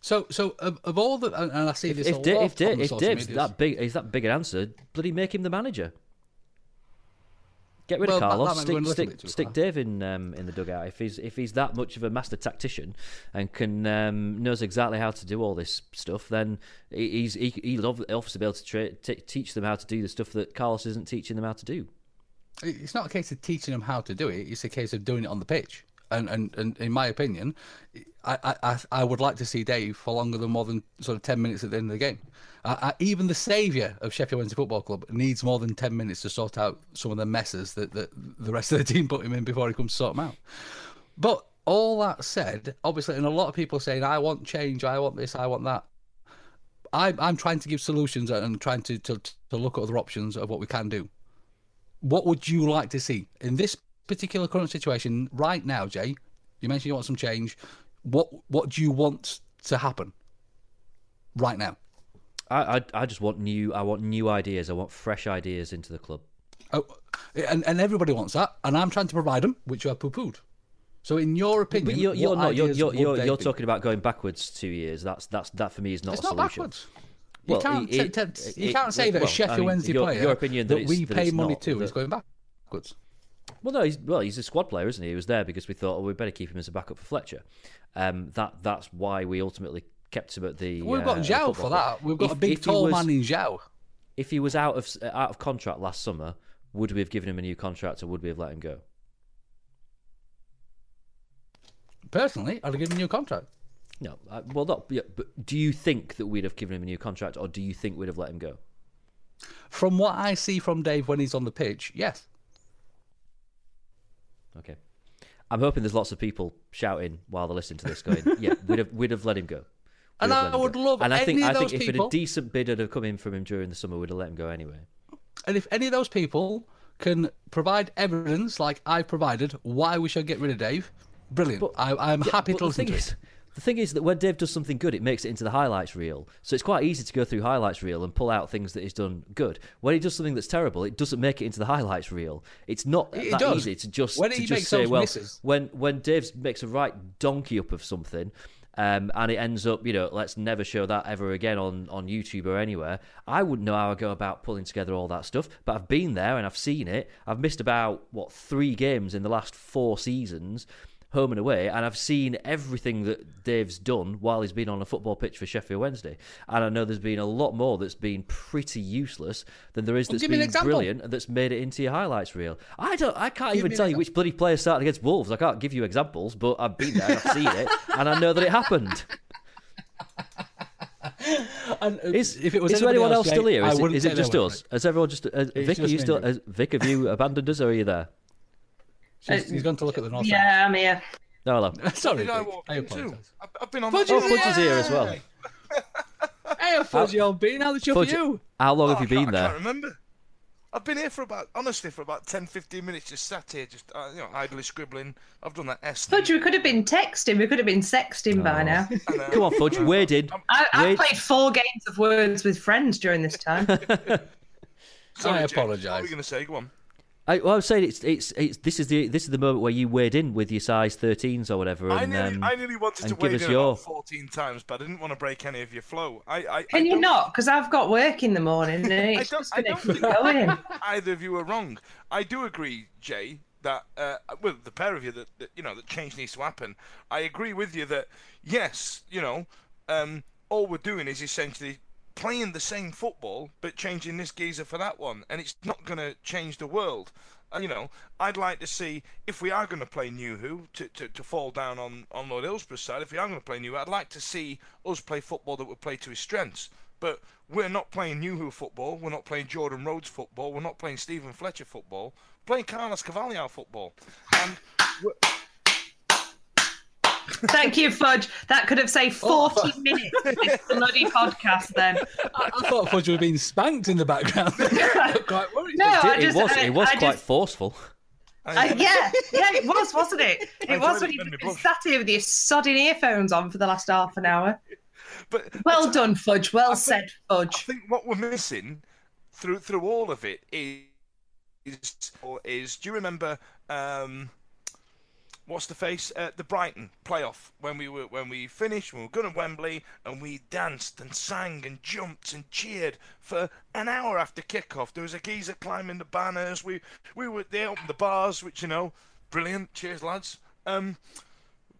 So so of, of all the and I see If, this if, Da- lot if, Da- on if Dave's that big, is that big an answer? Bloody make him the manager. Get rid Well, of that- that Carlos. stick going a little stick, stick. Dave in um, in the dugout. If he's if he's that much of a master tactician and can um, knows exactly how to do all this stuff, then he- he's he, he'll ob- obviously be able to tra- t- teach them how to do the stuff that Carlos isn't teaching them how to do. it's not a case of teaching them how to do it. It's a case of doing it on the pitch. And and, and in my opinion, I, I- I I would like to see Dave for longer than more than sort of ten minutes at the end of the game. I, I, even the saviour of Sheffield Wednesday Football Club needs more than ten minutes to sort out some of the messes that, that the rest of the team put him in before he comes to sort them out. But all that said, obviously, and a lot of people saying, "I want change. I want this. I want that." I'm I'm trying to give solutions and trying to, to to look at other options of what we can do what would you like to see in this particular current situation right now, Jay? You mentioned you want some change. What what do you want to happen right now? I, I I just want new. I want new ideas. I want fresh ideas into the club. Oh, and and everybody wants that, and I'm trying to provide them, which you have poo-pooed. So, in your opinion, But you're, you're not. You're you're you're, you're talking about going backwards two years. That's that's that for me is not It's a not solution. backwards. You Well, can't, it- t- it- you can't say that well, a I Sheffield mean, Wednesday your- player your opinion that that we pay money not- to is that- going backwards. Well, no, he's well, he's a squad player, isn't he? He was there because we thought, oh, we better keep him as a backup for Fletcher. Um, that that's why we ultimately kept him at the. We've uh, got the João for that. We've got If- a big tall was- man in João. If he was out of out of contract last summer, would we have given him a new contract or would we have let him go? Personally, I'd have given him a new contract. No, uh, well, not. Yeah, but do you think that we'd have given him a new contract, or do you think we'd have let him go? From what I see from Dave when he's on the pitch, yes. Okay, I'm hoping there's lots of people shouting while they're listening to this, going, "Yeah, we'd have we'd have let him go." We'd And I would go." love And I think I think if people- a decent bid had come in from him during the summer, we'd have let him go anyway. And if any of those people can provide evidence, like I've provided, why we should get rid of Dave, brilliant. I, I'm Yeah, happy but to listen to is, it. The thing is that when Dave does something good, it makes it into the highlights reel. So it's quite easy to go through highlights reel and pull out things that he's done good. When he does something that's terrible, it doesn't make it into the highlights reel. It's not It that does. easy to just When to just say, well, misses. when when Dave makes a right donkey up of something. Um, and it ends up, you know, let's never show that ever again on, on YouTube or anywhere. I wouldn't know how I go about pulling together all that stuff, but I've been there and I've seen it. I've missed about what three games in the last four seasons, home and away, and I've seen everything that Dave's done while he's been on a football pitch for Sheffield Wednesday. And I know there's been a lot more that's been pretty useless than there is Well, that's give me an been brilliant and that's made it into your highlights reel. I don't, I can't Give even tell you which bloody player started against Wolves. I can't give you examples, but I've been there, I've seen it, and I know that it happened. And, uh, Is, if it was is there anyone else Jay, still here? Is, it, wouldn't is take it their just us? Has everyone just? Uh, Vic, are you still? Has, Vic, have you abandoned us, or are you there? She's, he's gone to look at the north. Yeah, I'm here. No, hello. Sorry, Did I Vic. walk I in too? apologise. I've, I've been on. Fudge that- is Oh, Fudge is here as well. Hey, Fudge, you all been? How's the show Fudge, for you? how long Oh, have you I can't- been I there? can't remember. I've been here for about, honestly, for about 10, 15 minutes, just sat here, just uh, you know, idly scribbling. I've done that S. Fudge, we could have been texting. We could have been sexting by now. Come on, Fudge, wade in. I, I Wade- played four games of words with friends during this time. Sorry, I Jake, What apologise. were you going to say? Go on. I, well, I was saying it's, it's it's this is the this is the moment where you wade in with your size 13s or whatever, I and nearly, um, I nearly wanted to and give wade in your. about 14 times, but I didn't want to break any of your flow. I, I, I Can you don't- Because I've got work in the morning and it's don't- just I don't think- going. either of you are wrong. I do agree, Jay, that uh, well, the pair of you that, that you know that change needs to happen. I agree with you that yes, you know, um, all we're doing is essentially playing the same football but changing this geezer for that one, and it's not going to change the world. And you know, I'd like to see if we are going to play Nuhiu to, to, to fall down on, on Lord Hillsborough's side. If we are going to play New, I'd like to see us play football that would play to his strengths. But we're not playing Nuhiu football. We're not playing Jordan Rhodes football. We're not playing Stephen Fletcher football. We're playing Carlos Carvalhal football. And Thank you, Fudge. That could have saved 40 minutes of this bloody podcast then. I, I thought Fudge would have been spanked in the background. Quite worried. No, I it just, was I, it was I quite just, forceful. I, yeah, yeah, it was, wasn't it? I It was when you made me sat here with your sodding earphones on for the last half an hour. but Well done, Fudge. Well I said, think- Fudge. I think what we're missing through through all of it is is, is do you remember um, what's the face uh, the Brighton playoff when we were when we finished when we were going to Wembley and we danced and sang and jumped and cheered for an hour after kickoff. There was a geezer climbing the banners. We we were they opened the bars, which you know, brilliant. Cheers, lads. Um,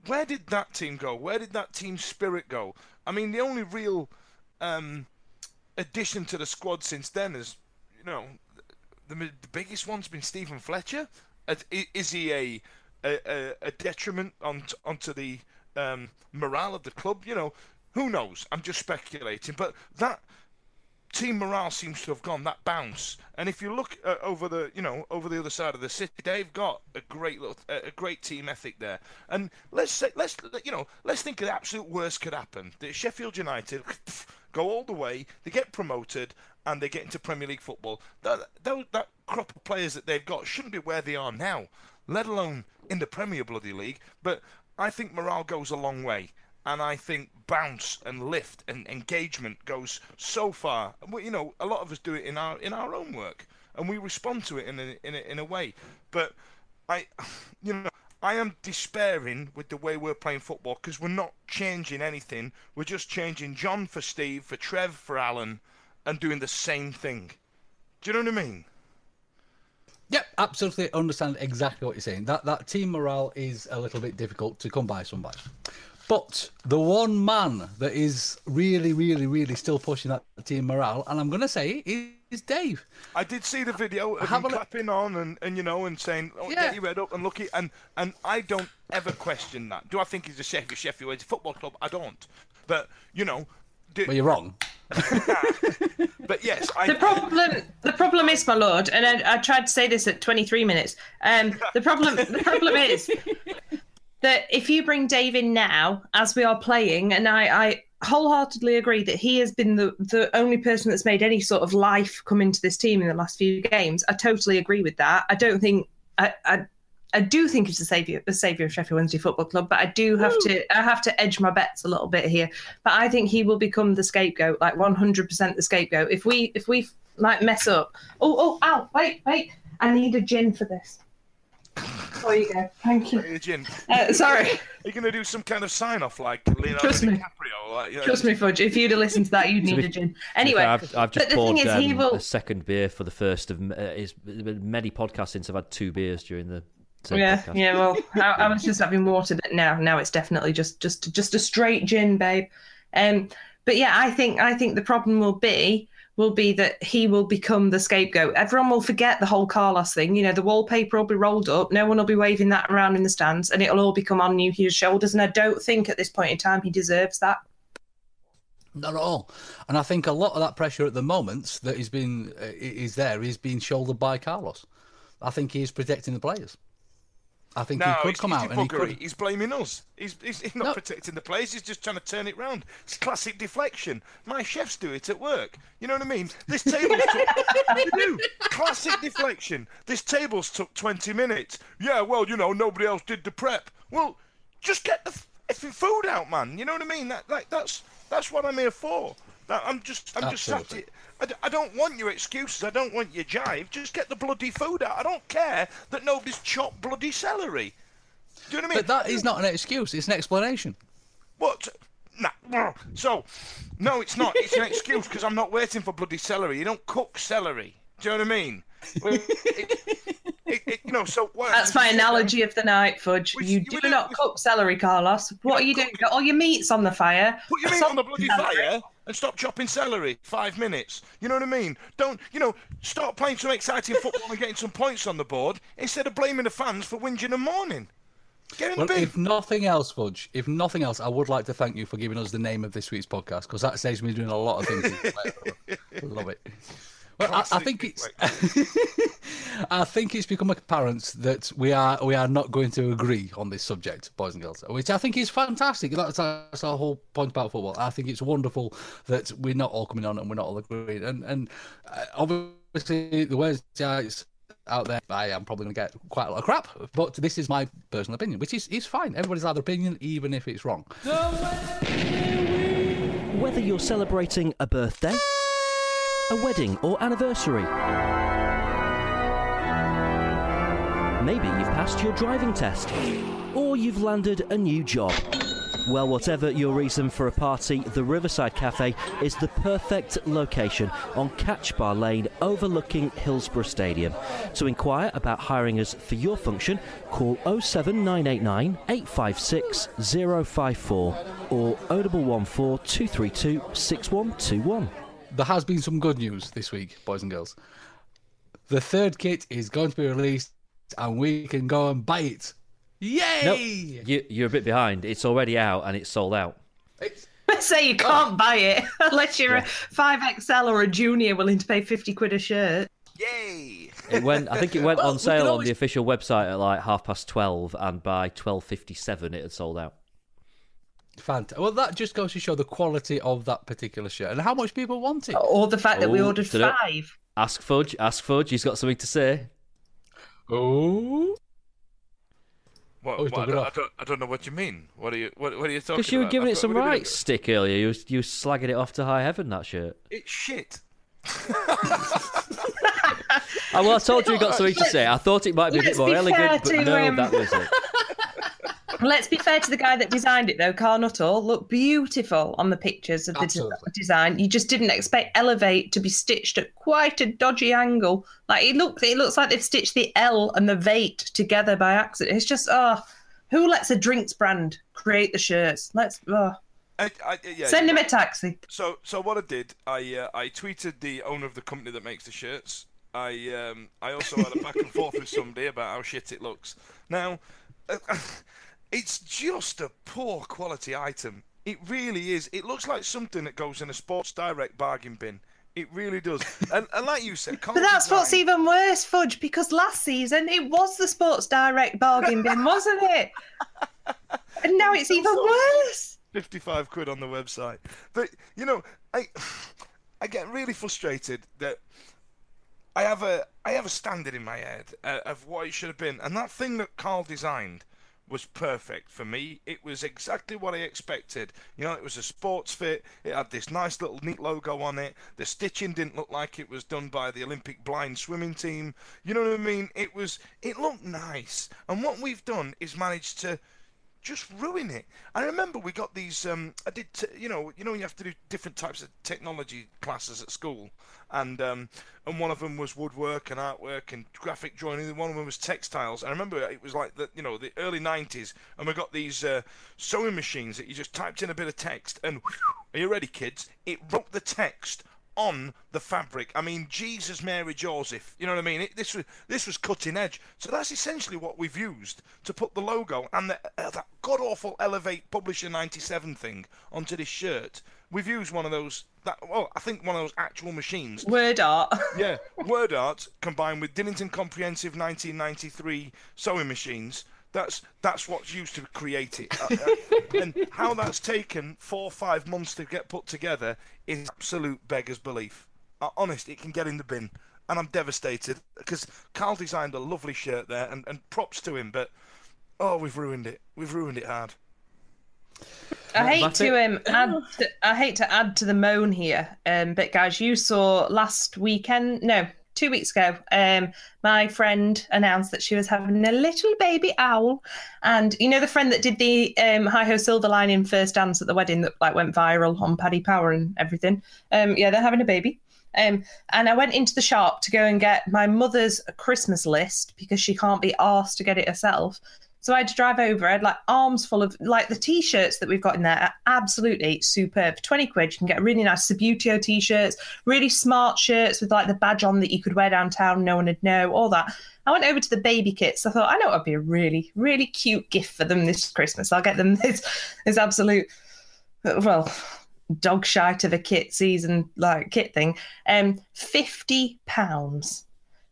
where did that team go? Where did that team spirit go? I mean, the only real um, addition to the squad since then is, you know, the, the biggest one's been Stephen Fletcher. Is, is he a a, a, a detriment on onto the um, morale of the club? You know, who knows? I'm just speculating, but that team morale seems to have gone that bounce. And if you look uh, over the, you know, over the other side of the city, they've got a great little, a great team ethic there. And let's say, let's, you know, let's think of the absolute worst could happen. That Sheffield United go all the way, they get promoted, and they get into Premier League football. That that, that crop of players that they've got shouldn't be where they are now, let alone in the Premier Bloody League. But I think morale goes a long way and I think bounce and lift and engagement goes so far. You know, a lot of us do it in our in our own work, and we respond to it in a, in a, in a way. But I, you know, I am despairing with the way we're playing football because we're not changing anything. We're just changing John for Steve, for Trev for Alan, and doing the same thing. Do you know what I mean? Yep, absolutely understand exactly what you're saying. That that team morale is a little bit difficult to come by somebody. But the one man that is really, really, really still pushing that team morale, and I'm going to say it, is Dave. I did see the video of Have him clapping on and, and you know and saying, "Oh, Yeah. get your head up and look it." And and I don't ever question that. Do I think he's a Sheffield Sheffield Wednesday football club? I don't. But you know, do, Well, you're wrong. but yes, I. The problem, the problem is, my lord, and I, I tried to say this at 23 minutes. Um, the problem, the problem is that if you bring Dave in now, as we are playing, and I, I wholeheartedly agree that he has been the the only person that's made any sort of life come into this team in the last few games. I totally agree with that. I don't think I. I I do think he's the savior, the savior of Sheffield Wednesday Football Club, but I do have to, I have to edge my bets a little bit here. But I think he will become the scapegoat, like 100% the scapegoat. If we, if we like mess up, oh, oh, ow, wait, wait, I need a gin for this. There you go. Thank you. Hey, Jim, Uh, sorry, are you going to do some kind of sign off like Leonardo Trust me. DiCaprio? Like, you know, trust me, Fudge. If you'd have listened to that, you'd need be- a gin. Anyway, I've, I've just but the poured thing is, he um, will. a second beer for the first of uh, is many podcasts since I've had two beers during the same Yeah, podcast. yeah. Well, I, I was just having water, but now, now it's definitely just, just, just a straight gin, babe. Um, but yeah, I think, I think the problem will be, will be that he will become the scapegoat. Everyone will forget the whole Carlos thing. You know, the wallpaper will be rolled up. No one will be waving that around in the stands, and it'll all become on Nuhiu's shoulders. And I don't think at this point in time he deserves that. Not at all. And I think a lot of that pressure at the moment that is being uh, is there is being shouldered by Carlos. I think he is protecting the players. I think No, he could come out and he could. He's blaming us. He's, he's, he's not No. protecting the players. He's just trying to turn it round. It's classic deflection. My chefs do it at work. You know what I mean? This table took. do. Classic deflection. This table's took 20 minutes. Yeah, well, you know, nobody else did the prep. Well, just get the effing food out, man. You know what I mean? That, like, that's that's what I'm here for. That, I'm just, I'm just sat Absolutely. here. I, d- I don't want your excuses. I don't want your jive. Just get the bloody food out. I don't care that nobody's chopped bloody celery. Do you know what I mean? But that is not an excuse. It's an explanation. What? Nah. So, no, it's not. It's an excuse because I'm not waiting for bloody celery. You don't cook celery. Do you know what I mean? It, it, it, you know, so what? That's my analogy of the night, Fudge. Which- you do don't- not cook celery, Carlos. What are you doing? Got all your meats on the fire. Put your meat on the bloody fire. And stop chopping celery. Five minutes. You know what I mean? Don't you know? Start playing some exciting football and getting some points on the board instead of blaming the fans for whinging and mourning. Get in Well, if nothing else, Fudge, if nothing else, I would like to thank you for giving us the name of this week's podcast because that saves me doing a lot of things. Love it. Well, I, I think it's. I think it's become apparent that we are we are not going to agree on this subject, boys and girls, which I think is fantastic. That's, that's our whole point about football. I think it's wonderful that we're not all coming on and we're not all agreeing. And and uh, obviously the words guys out there, I am probably going to get quite a lot of crap. But this is my personal opinion, which is is fine. Everybody's had their opinion, even if it's wrong. Whether you're celebrating a birthday, a wedding, or anniversary, maybe you've passed your driving test, or you've landed a new job. Well, whatever your reason for a party, the Riverside Cafe is the perfect location on Catch Bar Lane overlooking Hillsborough Stadium. To inquire about hiring us for your function, call 07989 856 054 or 0114 232 6121. There has been some good news this week, boys and girls. The third kit is going to be released, and we can go and buy it. Yay! Nope. You, you're a bit behind. It's already out and it's sold out. I say you oh. can't buy it unless you're a 5XL or a junior willing to pay 50 quid a shirt. Yay! It went. I think it went Well, on we sale can on the official website at like half past twelve, and by twelve fifty-seven, it had sold out. Fantastic. Well, that just goes to show the quality of that particular shirt and how much people want it. Or the fact that we Oh, ordered dunno. five. Ask Fudge. Ask Fudge. He's got something to say. Oh, What, Oh, he's what, I, dug it don't, I, off. don't, I don't know what you mean. What are you? What, what are you talking about? Because you were giving I've it got- some what are you right doing? stick earlier. You was, you was slagging it off to high heaven. That shirt. It's shit. Oh, well, I told you you got something to say. I thought it might be a bit Let's more be elegant, fair but to, no, um, that was it. Let's be fair to the guy that designed it, though. Carl Nuttall looked beautiful on the pictures of the Absolutely. design. You just didn't expect Elevate to be stitched at quite a dodgy angle. Like it looks, it looks like they've stitched the L and the Vate together by accident. It's just, oh, who lets a drinks brand create the shirts? Let's oh, I, I, yeah, send him a taxi. So, so what I did, I uh, I tweeted the owner of the company that makes the shirts. I um, I also had a back and forth with somebody about how shit it looks. Now, uh, it's just a poor quality item. It really is. It looks like something that goes in a Sports Direct bargain bin. It really does. And, and like you said, But that's what's even worse, Fudge, because last season it was the Sports Direct bargain bin, wasn't it? And now it's even worse. 55 quid on the website. But you know, I I get really frustrated that I have a I have a standard in my head uh, of what it should have been, and that thing that Carl designed was perfect for me. It was exactly what I expected. You know, it was a sports fit. It had this nice little neat logo on it. The stitching didn't look like it was done by the Olympic blind swimming team. You know what I mean? It was it looked nice. And what we've done is managed to just ruin it. I remember we got these. Um, I did, t- you know, you know, you have to do different types of technology classes at school, and um, and one of them was woodwork and artwork and graphic drawing, and one of them was textiles. I remember it was like the, you know, the early '90s, and we got these uh, sewing machines that you just typed in a bit of text, and are you ready, kids? It wrote the text on the fabric. I mean, Jesus, Mary, Joseph. You know what I mean? It, this was this was cutting edge. So that's essentially what we've used to put the logo and the, uh, that god awful Elevate Publisher '97 thing onto this shirt. We've used one of those. That well, I think one of those actual machines. Word art. Yeah, word art combined with Dillington Comprehensive 1993 sewing machines. That's that's what's used to create it, Uh, uh, and how that's taken four or five months to get put together is absolute beggar's belief. Uh, honest, it can get in the bin, and I'm devastated because Carl designed a lovely shirt there, and, and props to him. But oh, we've ruined it. We've ruined it hard. I hate to um add. To, I hate to add to the moan here, um, but guys, you saw last weekend, no, two weeks ago, um, my friend announced that she was having a little baby owl, and you know the friend that did the um Hi Ho Silver Lining first dance at the wedding that like went viral on Paddy Power and everything. Um, yeah, they're having a baby. Um, and I went into the shop to go and get my mother's Christmas list because she can't be asked to get it herself. So I had to drive over. I had like arms full of like the t-shirts that we've got in there are absolutely superb. For 20 quid, you can get really nice Subbuteo t-shirts, really smart shirts with like the badge on that you could wear downtown, no one would know, all that. I went over to the baby kits. I thought, I know it'd be a really, really cute gift for them this Christmas. I'll get them this this absolute well, dog shite of a kit season like kit thing. Um, fifty pounds.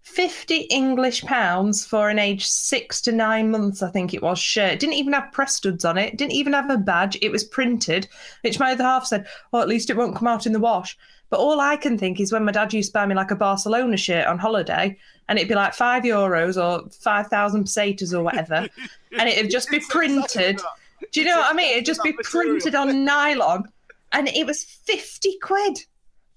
50 English pounds for an age six to nine months, I think it was, shirt. Didn't even have press studs on it, didn't even have a badge. It was printed, which my other half said, well, at least it won't come out in the wash. But all I can think is when my dad used to buy me like a Barcelona shirt on holiday, and it'd be like five euros or 5,000 pesetas or whatever, and it'd just be printed. Do you know what I mean? It'd just be printed on nylon, and it was 50 quid.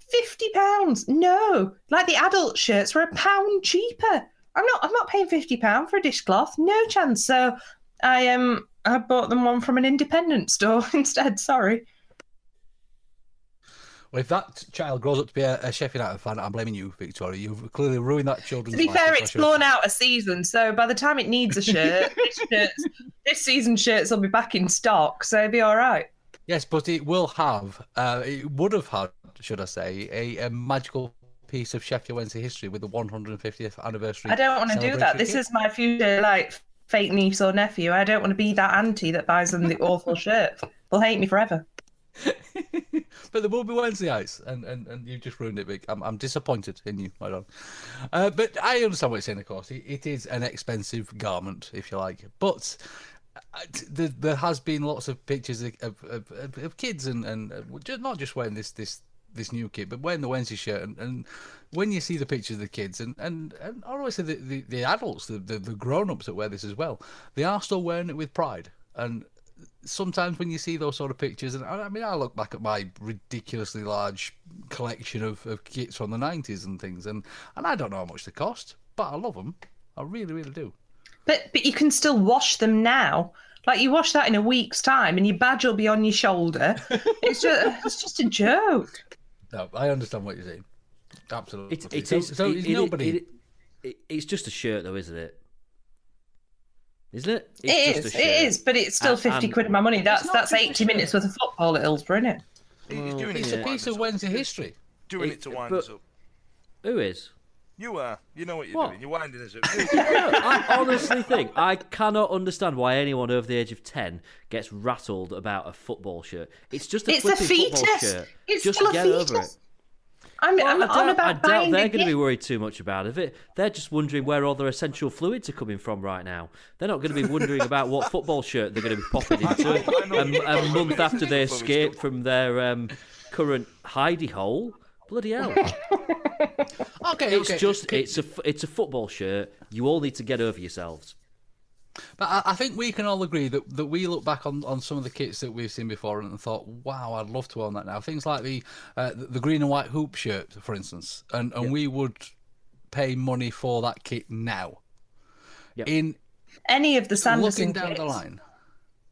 50 pounds. No like the adult shirts were a pound cheaper. I'm not i'm not paying 50 pound for a dishcloth no chance. So i um i bought them one from an independent store instead. Sorry. Well, if that child grows up to be a, a Sheffield United fan, I'm blaming you, Victoria. You've clearly ruined that children's to be life, fair it's blown out a season. So by the time it needs a shirt this, shirt's, this season's shirts will be back in stock. So it'll be all right. Yes, but it will have, uh, it would have had, should I say, a, a magical piece of Sheffield Wednesday history with the 150th anniversary. i don't want to do that this is my future like fake niece or nephew i don't want to be that auntie that buys them the awful shirt they'll hate me forever but there will be Wednesdayites, and, and, and you've just ruined it, Vic. I'm, I'm disappointed in you, my don't. Uh, but I understand what you're saying, of course. It, it is an expensive garment, if you like. But uh, there, there has been lots of pictures of, of, of, of kids, and, and uh, ju- not just wearing this this this new kit, but wearing the Wednesday shirt. And, and when you see the pictures of the kids, and, and, and obviously the, the, the adults, the, the, the grown ups that wear this as well, they are still wearing it with pride. And sometimes when you see those sort of pictures, and I I mean, I look back at my ridiculously large collection of, of kits from the 90s and things, and, and I don't know how much they cost, but I love them. I really, really do. But but you can still wash them now. Like you wash that in a week's time, and your badge will be on your shoulder. It's just it's just a joke. No, I understand what you're saying. Absolutely. It, it so, is. so it- is it- nobody. it- it- it's just a shirt, though, isn't it? Isn't it? It It's is, just a it shirt. is, but it's still And- fifty and- quid of my money. That's that's eighty minutes worth of football at Hillsborough, isn't it? He's doing it's to a piece of. Wednesday history. Doing It- it to wind but- us up. Who is? You are. You know what you're What? doing. You're winding us up. I honestly think I cannot understand why anyone over the age of ten gets rattled about a football shirt. It's just a It's a flipping football fetus. shirt. It's just still a get over it. I'm, Well, I'm I not on doubt, about I doubt buying they're going to be worried too much about it. They're just wondering where all their essential fluids are coming from right now. They're not going to be wondering about what football shirt they're going to be popping into I a, a month after they escape from their um, current hidey hole. Bloody hell! Okay, It's okay. just it's a it's a football shirt. You all need to get over yourselves. But I, I think we can all agree that, that we look back on, on some of the kits that we've seen before and thought, wow, I'd love to own that now. Things like the uh, the, the green and white hoop shirt, for instance, and, and we would pay money for that kit now. Yep. In Any of the Sanderson looking down kits. the line.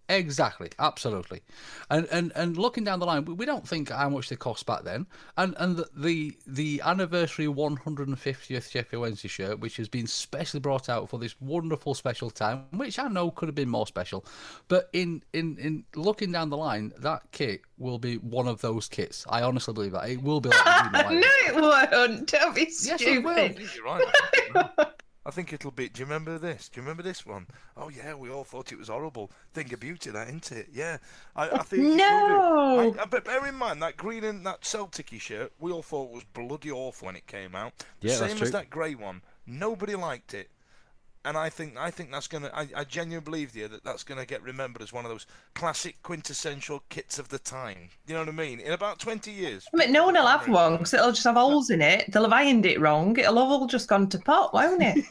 Exactly, absolutely, and and and looking down the line, we- we don't think how much they cost back then, and and the the, the anniversary 150th Sheffield Wednesday shirt, which has been specially brought out for this wonderful special time, which I know could have been more special, but in in in looking down the line, that kit will be one of those kits. I honestly believe that it will be like the green and white no, it won't. Don't be stupid. Yes, it will. You're right. I think it will. I think it'll be. Do you remember this? Do you remember this one? Oh yeah, we all thought it was horrible. Thing of beauty, that isn't it? Yeah, I, I think. it be. No. I, I, but bear in mind that green and that Celtic shirt, we all thought was bloody awful when it came out. The Yeah, that's same true. as that grey one. Nobody liked it, and I think I think that's gonna. I, I genuinely believe here that that's gonna get remembered as one of those classic quintessential kits of the time. You know what I mean? In about twenty years. But no one will have one because it'll just have holes in it. They'll have ironed it wrong. It'll have all just gone to pot, won't it?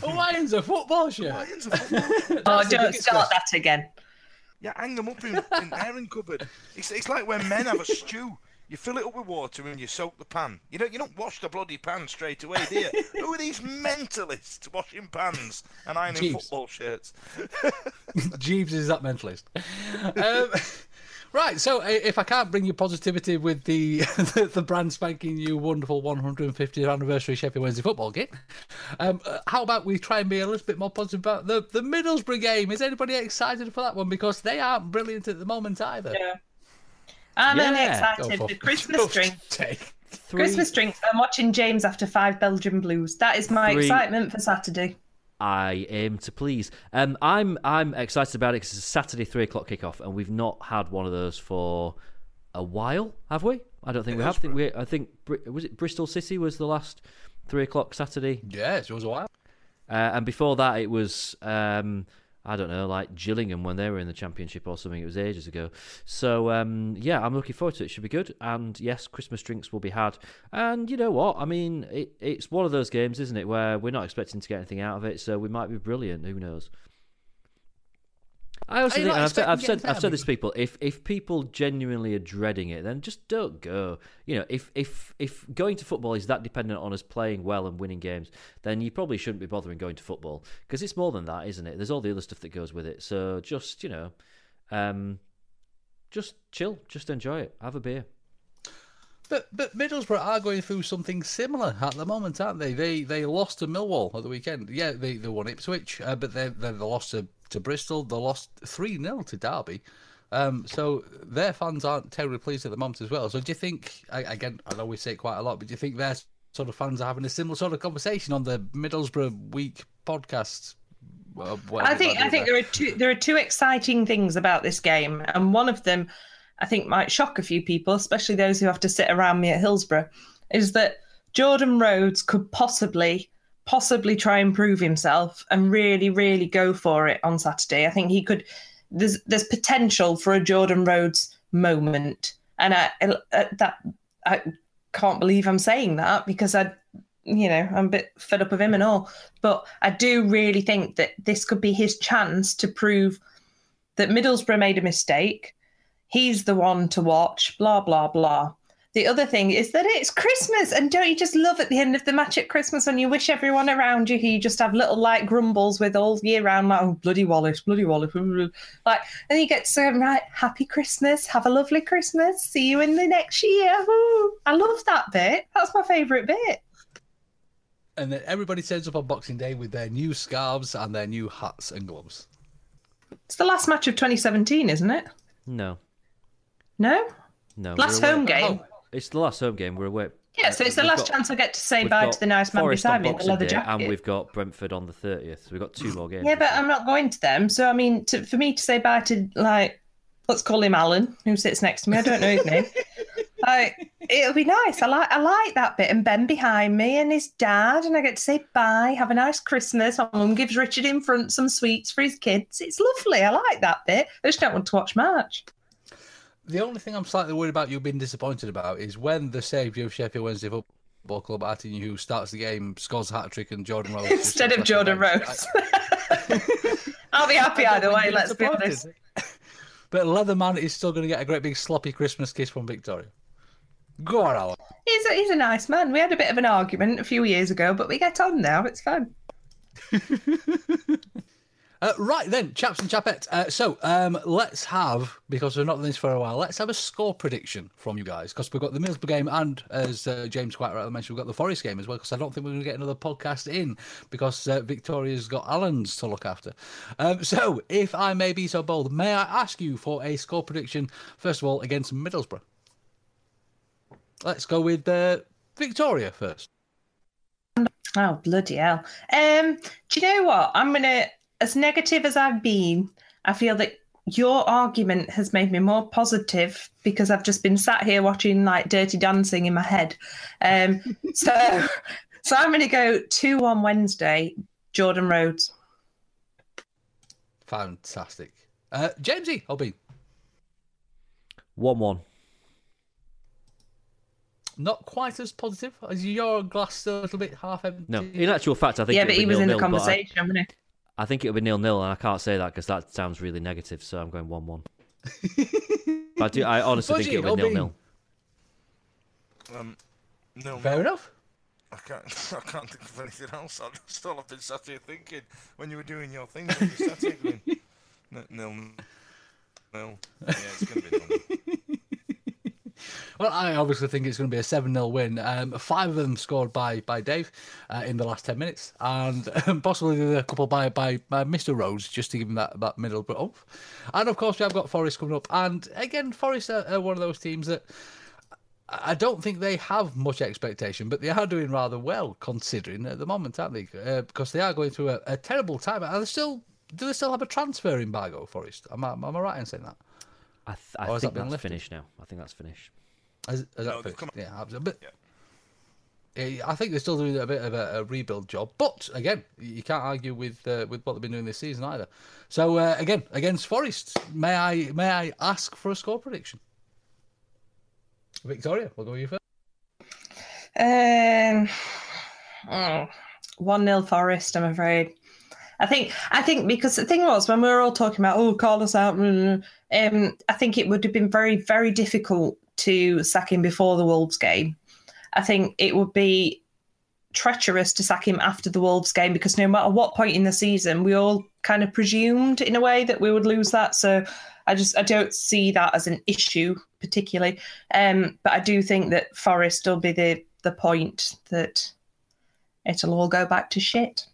Hawaiian's a football shirt. Lions are football. oh, don't biggest start that again. Yeah, hang them up in, in airing cupboard. It's, it's like when men have a stew. You fill it up with water and you soak the pan. You don't you don't wash the bloody pan straight away, do you? Who are these mentalists washing pans and ironing Jeeves. football shirts? Jeeves is that mentalist. Um, Right, so if I can't bring you positivity with the the, the brand spanking new wonderful 150th anniversary Sheffield Wednesday football game, um, uh, how about we try and be a little bit more positive about the, the Middlesbrough game? Is anybody excited for that one? Because they aren't brilliant at the moment either. Yeah. I'm only Yeah. excited Go for for- Christmas go drinks. Take. Three, Christmas drinks. I'm watching James after five Belgian Blues. That is my Three. excitement for Saturday. I aim to please. Um, I'm I'm excited about it because it's a Saturday three o'clock kickoff, and we've not had one of those for a while, have we? I don't think we have. I think we. I think was it Bristol City was the last three o'clock Saturday, Yes, it was a while. uh, and before that it was um, I don't know, like Gillingham when they were in the Championship or something. It was ages ago. So um, yeah, I'm looking forward to it. it. Should be good. And yes, Christmas drinks will be had. And you know what? I mean, it, it's one of those games, isn't it, where we're not expecting to get anything out of it. So we might be brilliant. Who knows? I also think, I've said, I've said, I've said this to people. If if people genuinely are dreading it, then just don't go. You know, if if if going to football is that dependent on us playing well and winning games, then you probably shouldn't be bothering going to football because it's more than that, isn't it? There's all the other stuff that goes with it. So just you know, um, just chill, just enjoy it, have a beer. But but Middlesbrough are going through something similar at the moment, aren't they? They they lost to Millwall at the weekend. Yeah, they, they won Ipswich, uh, but they they they lost to, to Bristol. They lost three 0 to Derby. Um, so their fans aren't terribly pleased at the moment as well. So do you think again? I know we say it quite a lot, but do you think their sort of fans are having a similar sort of conversation on the Middlesbrough Week podcast? I think I think there? there are two there are two exciting things about this game, and one of them I think might shock a few people, especially those who have to sit around me at Hillsborough, is that Jordan Rhodes could possibly possibly try and prove himself and really really go for it on Saturday. I think he could. There's there's potential for a Jordan Rhodes moment, and I, I that I can't believe I'm saying that because I you know, I'm a bit fed up of him and all. But I do really think that this could be his chance to prove that Middlesbrough made a mistake. He's the one to watch, blah, blah, blah. The other thing is that it's Christmas, and don't you just love at the end of the match at Christmas when you wish everyone around you who you just have little like grumbles with all year round, like, oh, bloody Wallace, bloody Wallace. Like, and you get to say, right, happy Christmas, have a lovely Christmas, see you in the next year. Ooh, I love that bit. That's my favourite bit. and then everybody turns up on Boxing Day with their new scarves and their new hats and gloves. It's the last match of 2017, isn't it? No, No? no. Last we're away. home game. Oh. It's the last home game. We're away. Yeah, so it's the We've last got- chance I get to say we've bye got to the nice man Forest beside on me in the Boxing leather Day, jacket. and we've got Brentford on the thirtieth. So we've got two more games. Yeah, but I'm not going to them. So I mean, to, for me to say bye to like, let's call him Alan, who sits next to me. I don't know his name. Like, it'll be nice. I like, I like that bit. And Ben behind me and his dad, and I get to say bye. Have a nice Christmas. My mum gives Richard in front some sweets for his kids. It's lovely. I like that bit. I just don't want to watch match. The only thing I'm slightly worried about you being disappointed about is when the saviour of Sheffield Wednesday Football Club, Martin, who starts the game, scores a hat trick, and Jordan Rhodes Instead of Jordan. Rose. I'll be happy either way. Let's be honest. But Leatherman is still going to get a great big sloppy Christmas kiss from Victoria. Go on, Alan. He's a, he's a nice man. We had a bit of an argument a few years ago, but we get on now. It's fun. Uh, right then, chaps and chapettes. Uh, so um, let's have, because we've not done this for a while, let's have a score prediction from you guys. Because we've got the Middlesbrough game and, as uh, James quite rightly mentioned, we've got the Forest game as well. Because I don't think we're going to get another podcast in because uh, Victoria's got Allen's to look after. Um, so, if I may be so bold, may I ask you for a score prediction, first of all, against Middlesbrough? Let's go with uh, Victoria first. Oh bloody hell! Um, do you know what? I'm gonna, as negative as I've been, I feel that your argument has made me more positive because I've just been sat here watching like Dirty Dancing in my head. Um, so, so I'm gonna go two on Wednesday. Jordan Rhodes. Fantastic. Uh, Jamesy, I'll be. One-one. Not quite as positive as your glass a little bit half empty. No, in actual fact, I think. Yeah, but he was in the nil-nil, but I- conversation, wasn't he? I think it'll be nil nil, and I can't say that because that sounds really negative. So I'm going one one. I do. I honestly think it'll be nil nil. Um, no, Fair enough. I can't. I can't think of anything else. I just all I've been sat here thinking when you were doing your thing. You sat here going, "N- nil, nil. Yeah, it's going to be nil. Well, I obviously think it's going to be a 7 0 win. Um, five of them scored by by Dave uh, in the last 10 minutes, and um, possibly a couple by, by, by Mr. Rhodes just to give him that, that middle bit off. And of course, we have got Forest coming up. And again, Forest are, are one of those teams that I don't think they have much expectation, but they are doing rather well considering at the moment, aren't they? Uh, because they are going through a, a terrible time. Are they still? Do they still have a transfer embargo, Forest? Am I, am I right in saying that? I, th- I Or has think that been that's lifted? finished now. I think that's finished. Has, has No, that they've finished? come- Yeah, absolutely. But eh, I think they're still doing a bit of a, a rebuild job. But again, you can't argue with uh, with what they've been doing this season either. So uh, again, against Forest, may I may I ask for a score prediction? Victoria, we'll go with you first. Um, oh, one 0 Forest. I'm afraid. I think. I think because the thing was when we were all talking about oh call us out. mm, Um, I think it would have been very very difficult to sack him before the Wolves game. I think it would be treacherous to sack him after the Wolves game because no matter what point in the season, we all kind of presumed in a way that we would lose that. So I just I don't see that as an issue particularly. Um, but I do think that Forest will be the the point that it'll all go back to shit.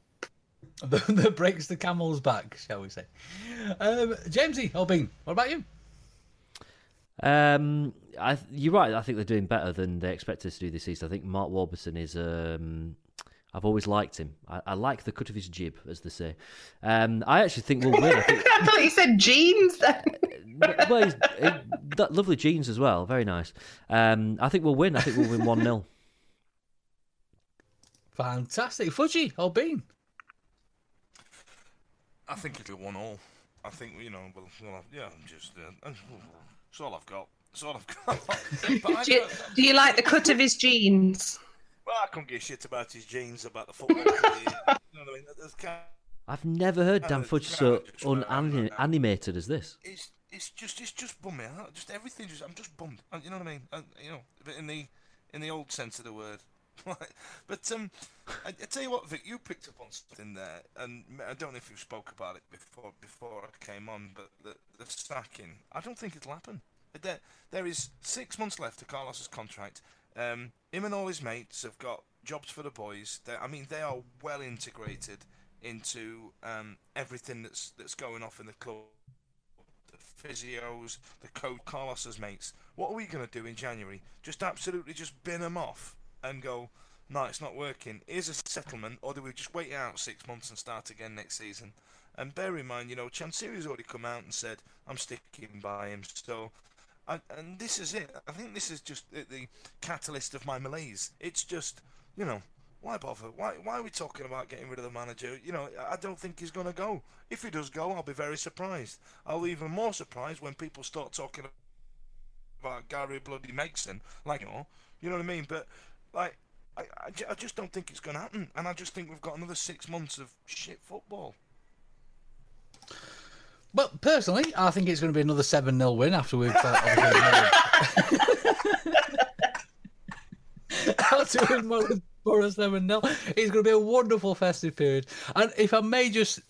that breaks the camel's back, shall we say? Um, Jamesy, Albin, what about you? Um, I, you're right. I think they're doing better than they expected us to do this season. I think Mark Warburton is. Um, I've always liked him. I, I like the cut of his jib, as they say. Um, I actually think we'll win. I think, I thought you said jeans. then. well, he's, he, that lovely jeans as well. Very nice. Um, I think we'll win. I think we'll win one 0 Fantastic, Fudgy, Albin. I think it'll one all. I think you know. Well, well yeah. I'm just. Uh, that's all I've got. That's all I've got. but I do, you, don't- do you like the cut of his jeans? well, I couldn't give a shit about his jeans, about the football. career. you know what I mean? There's kind I've never heard Dan Fudge so unanimated animated as this. it's it's just it's just bummed me out. Just everything. Just I'm just bummed. Uh, You know what I mean? Uh, you know, but in the in the old sense of the word. but um, I, I tell you what, Vic, you picked up on something there, and I don't know if you spoke about it before before I came on, but the the sacking. I don't think it'll happen. There there is six months left to Carlos's contract. Um, him and all his mates have got jobs for the boys. They, I mean, they are well integrated into um, everything that's that's going off in the club the physios, the coach, Carlos's mates. What are we going to do in January? Just absolutely just bin them off and go, no, it's not working. Is a settlement, or do we just wait out six months and start again next season? And bear in mind, you know, Chansiri's already come out and said, I'm sticking by him. So, and this is it. I think this is just the, the catalyst of my malaise. It's just, you know, why bother? Why why are we talking about getting rid of the manager? You know, I don't think he's going to go. If he does go, I'll be very surprised. I'll be even more surprised when people start talking about Gary Bloody Megson, like you know, you know what I mean. But like, I, I, I just don't think it's going to happen, and I just think we've got another six months of shit football. Well, personally, I think it's going to be another 7 0 win after we've uh, obviously made- after we've made for a 7 0. It's going to be a wonderful festive period. And if I may just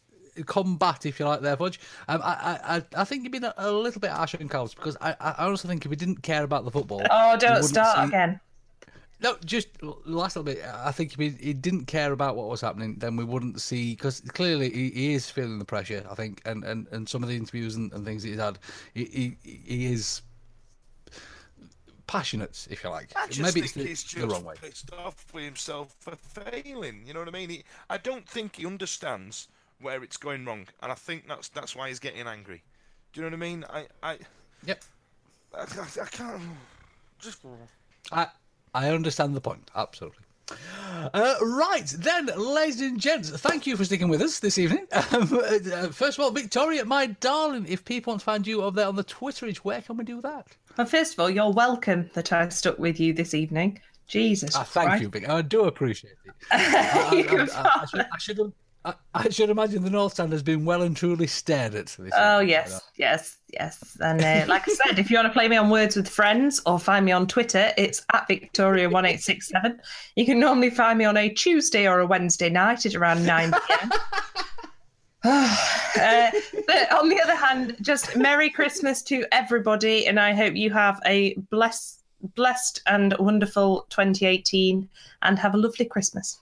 combat, if you like, there, Fudge, um, I, I, I- I think you've been a, a little bit harsh on Cows because I, I I honestly think if we didn't care about the football. Oh, don't wouldn't start see- again. No, just last little bit. I think if he, he didn't care about what was happening, then we wouldn't see because clearly he, he is feeling the pressure. I think, and, and, and some of the interviews and, and things he's had, he, he he is passionate, if you like. I just Maybe think it's the, he's the just wrong way. pissed off with himself for failing. You know what I mean? He, I don't think he understands where it's going wrong, and I think that's that's why he's getting angry. Do you know what I mean? I I Yep, I, I, I can't just. I I understand the point absolutely. Uh, right then, ladies and gents, thank you for sticking with us this evening. Um, uh, first of all, Victoria, my darling, if people want to find you over there on the Twitterage, where can we do that? Well, first of all, you're welcome that I stuck with you this evening. Jesus. Ah, thank Christ. you, Vic. I do appreciate it. I, You I- I- I should, I, should, I, I should imagine the North Stand has been well and truly stared at. This Oh yes, yes, yes. And uh, like I said, if you want to play me on Words with Friends or find me on Twitter, it's at Victoria one eight six seven. You can normally find me on a Tuesday or a Wednesday night at around nine pm. uh, but on the other hand, just Merry Christmas to everybody, and I hope you have a blessed, blessed and wonderful 2018, and have a lovely Christmas.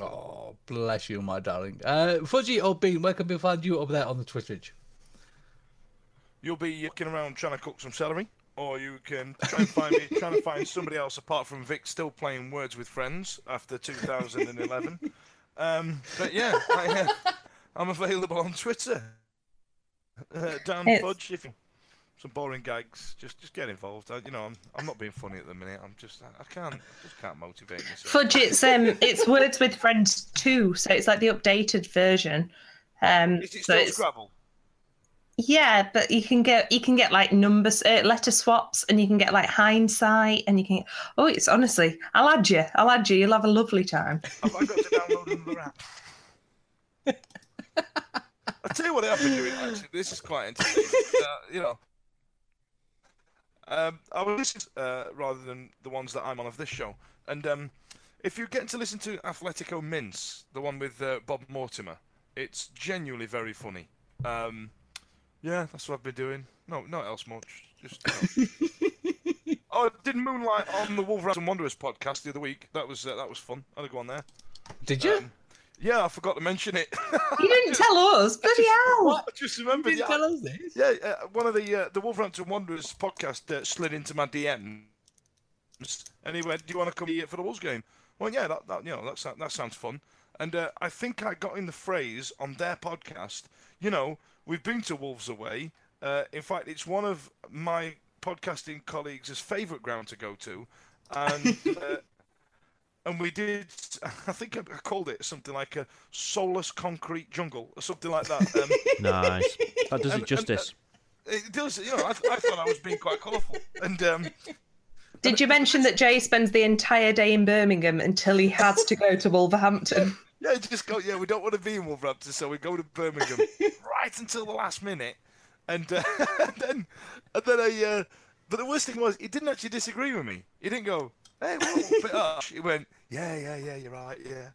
Oh, bless you, my darling. Uh, Fudgy or Bean, where can we find you up there on the Twitterage? You'll be looking around trying to cook some celery, or you can try and find me trying to find somebody else apart from Vic still playing Words with Friends after 2011. um, but yeah, I, uh, I'm available on Twitter. Uh, Dan It's- Fudge, if you some boring gags, just just get involved. I, you know, I'm I'm not being funny at the minute. I'm just I, I can't just can't motivate myself. Fudge, it's um, it's Words with Friends two, so it's like the updated version. Um, Is it so still Scrabble? yeah, but you can get you can get like numbers, uh, letter swaps, and you can get like hindsight, and you can. Oh, it's honestly, I'll add you. I'll add you. You'll have a lovely time. Have I got to download another app? I'll tell you what I've been doing. Actually, this is quite entertaining. Uh, you know, um, I will listen uh, rather than the ones that I'm on of this show. And um, if you're getting to listen to Athletico Mince, the one with uh, Bob Mortimer, it's genuinely very funny. Um, yeah, that's what I've been doing. No, not else much. Just. You know. oh, I did Moonlight on the Wolverhampton Wanderers podcast the other week. That was uh, that was fun. I had to go on there. Did you? Yeah, I forgot to mention it. You didn't tell us, bloody hell! I just remembered. You didn't yeah, tell us this? yeah, uh, one of the uh, the Wolverhampton Wanderers podcast uh, slid into my DMs, and he went, "Do you want to come here for the Wolves game?" Well, yeah, that, that you know that that sounds fun. And uh, I think I got in the phrase on their podcast. You know, we've been to Wolves away. Uh, in fact, it's one of my podcasting colleagues' favourite ground to go to, and. Uh, and we did. I think I I called it something like a soulless concrete jungle or something like that. Um, Nice. That does And- it justice. it does, you know. I, I thought I was being quite colourful, and um, Did you mention that Jay spends the entire day in Birmingham until he has to go to Wolverhampton? yeah, just go. Yeah, we don't want to be in Wolverhampton, so we go to Birmingham right until the last minute, and, uh, and then and then I. Uh, but the worst thing was, he didn't actually disagree with me. He didn't go, "Hey, whoa, whoa, bit went, "Yeah, yeah, yeah, you're right, yeah."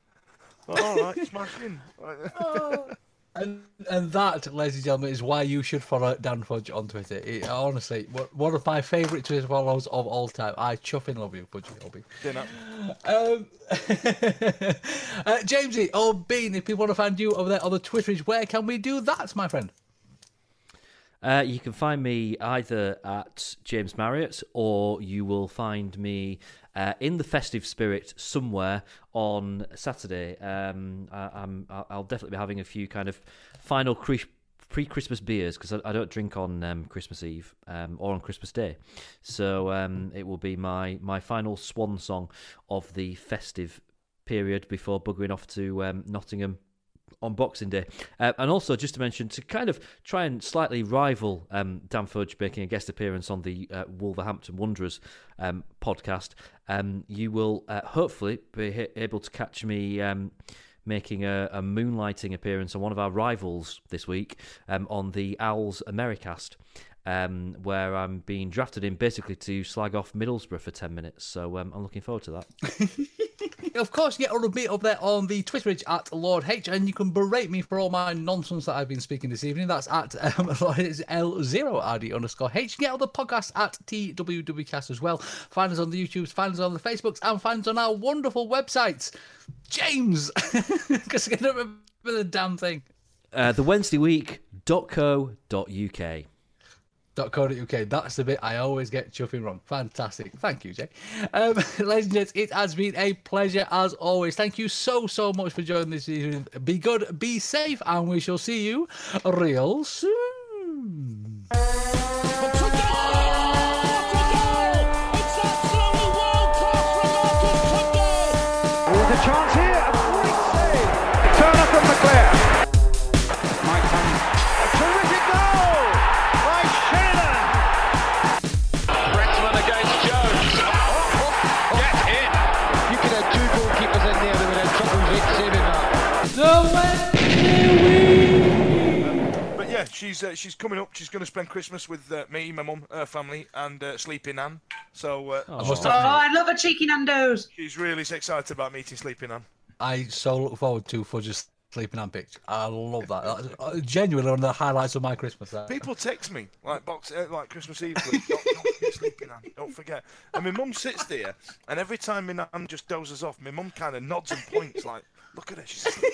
Well, all right, smash in. And and that, ladies and gentlemen, is why you should follow Dan Fudge on Twitter. It, honestly, one- one of my favourite Twitter follows of all time. I chuff in love you, Fudgy Hobby. Dinner. Um, uh, Jamesy or Bean, if people want to find you over there on the Twitterage, where can we do that, my friend? Uh, you can find me either at James Marriott or you will find me uh, in the festive spirit somewhere on Saturday. Um, I, I'm, I'll I'll definitely be having a few kind of final pre-Christmas beers because I, I don't drink on um, Christmas Eve um, or on Christmas Day. So um, it will be my, my final swan song of the festive period before buggering off to um, Nottingham on Boxing Day. Uh, and also, just to mention, to kind of try and slightly rival um, Dan Fudge making a guest appearance on the uh, Wolverhampton Wanderers um, podcast, um, you will uh, hopefully be able to catch me. Um, Making a, a moonlighting appearance on one of our rivals this week um, on the Owls Americast, um, where I'm being drafted in basically to slag off Middlesbrough for 10 minutes. So um, I'm looking forward to that. Of course, you get all of me up there on the Twitterage at Lord H, and you can berate me for all my nonsense that I've been speaking this evening. That's at um, it's L0RD underscore H. Get all the podcasts at TWWcast as well. Find us on the YouTubes, find us on the Facebooks, and find us on our wonderful websites. James! Because I don't remember the damn thing. Uh, the Wednesday week.co.uk. .co.uk. That's the bit I always get chuffing wrong. Fantastic. Thank you, Jay. Um, ladies and gents, it has been a pleasure as always. Thank you so, so much for joining this evening. Be good, be safe, and we shall see you real soon. She's uh, she's coming up. She's going to spend Christmas with uh, me, my mum, her family, and uh, Sleepy Nan. So uh, must Oh, I love a cheeky Nando's. she's really excited about meeting Sleepy Nan. I so look forward to Fudge's sleeping on pitch. I love that. That's genuinely one of the highlights of my Christmas. That. People text me like box uh, like Christmas Eve. Don't, don't forget sleeping on. Don't forget. And my mum sits there, and every time my nan just dozes off, my mum kind of nods and points like, "Look at her, she's asleep."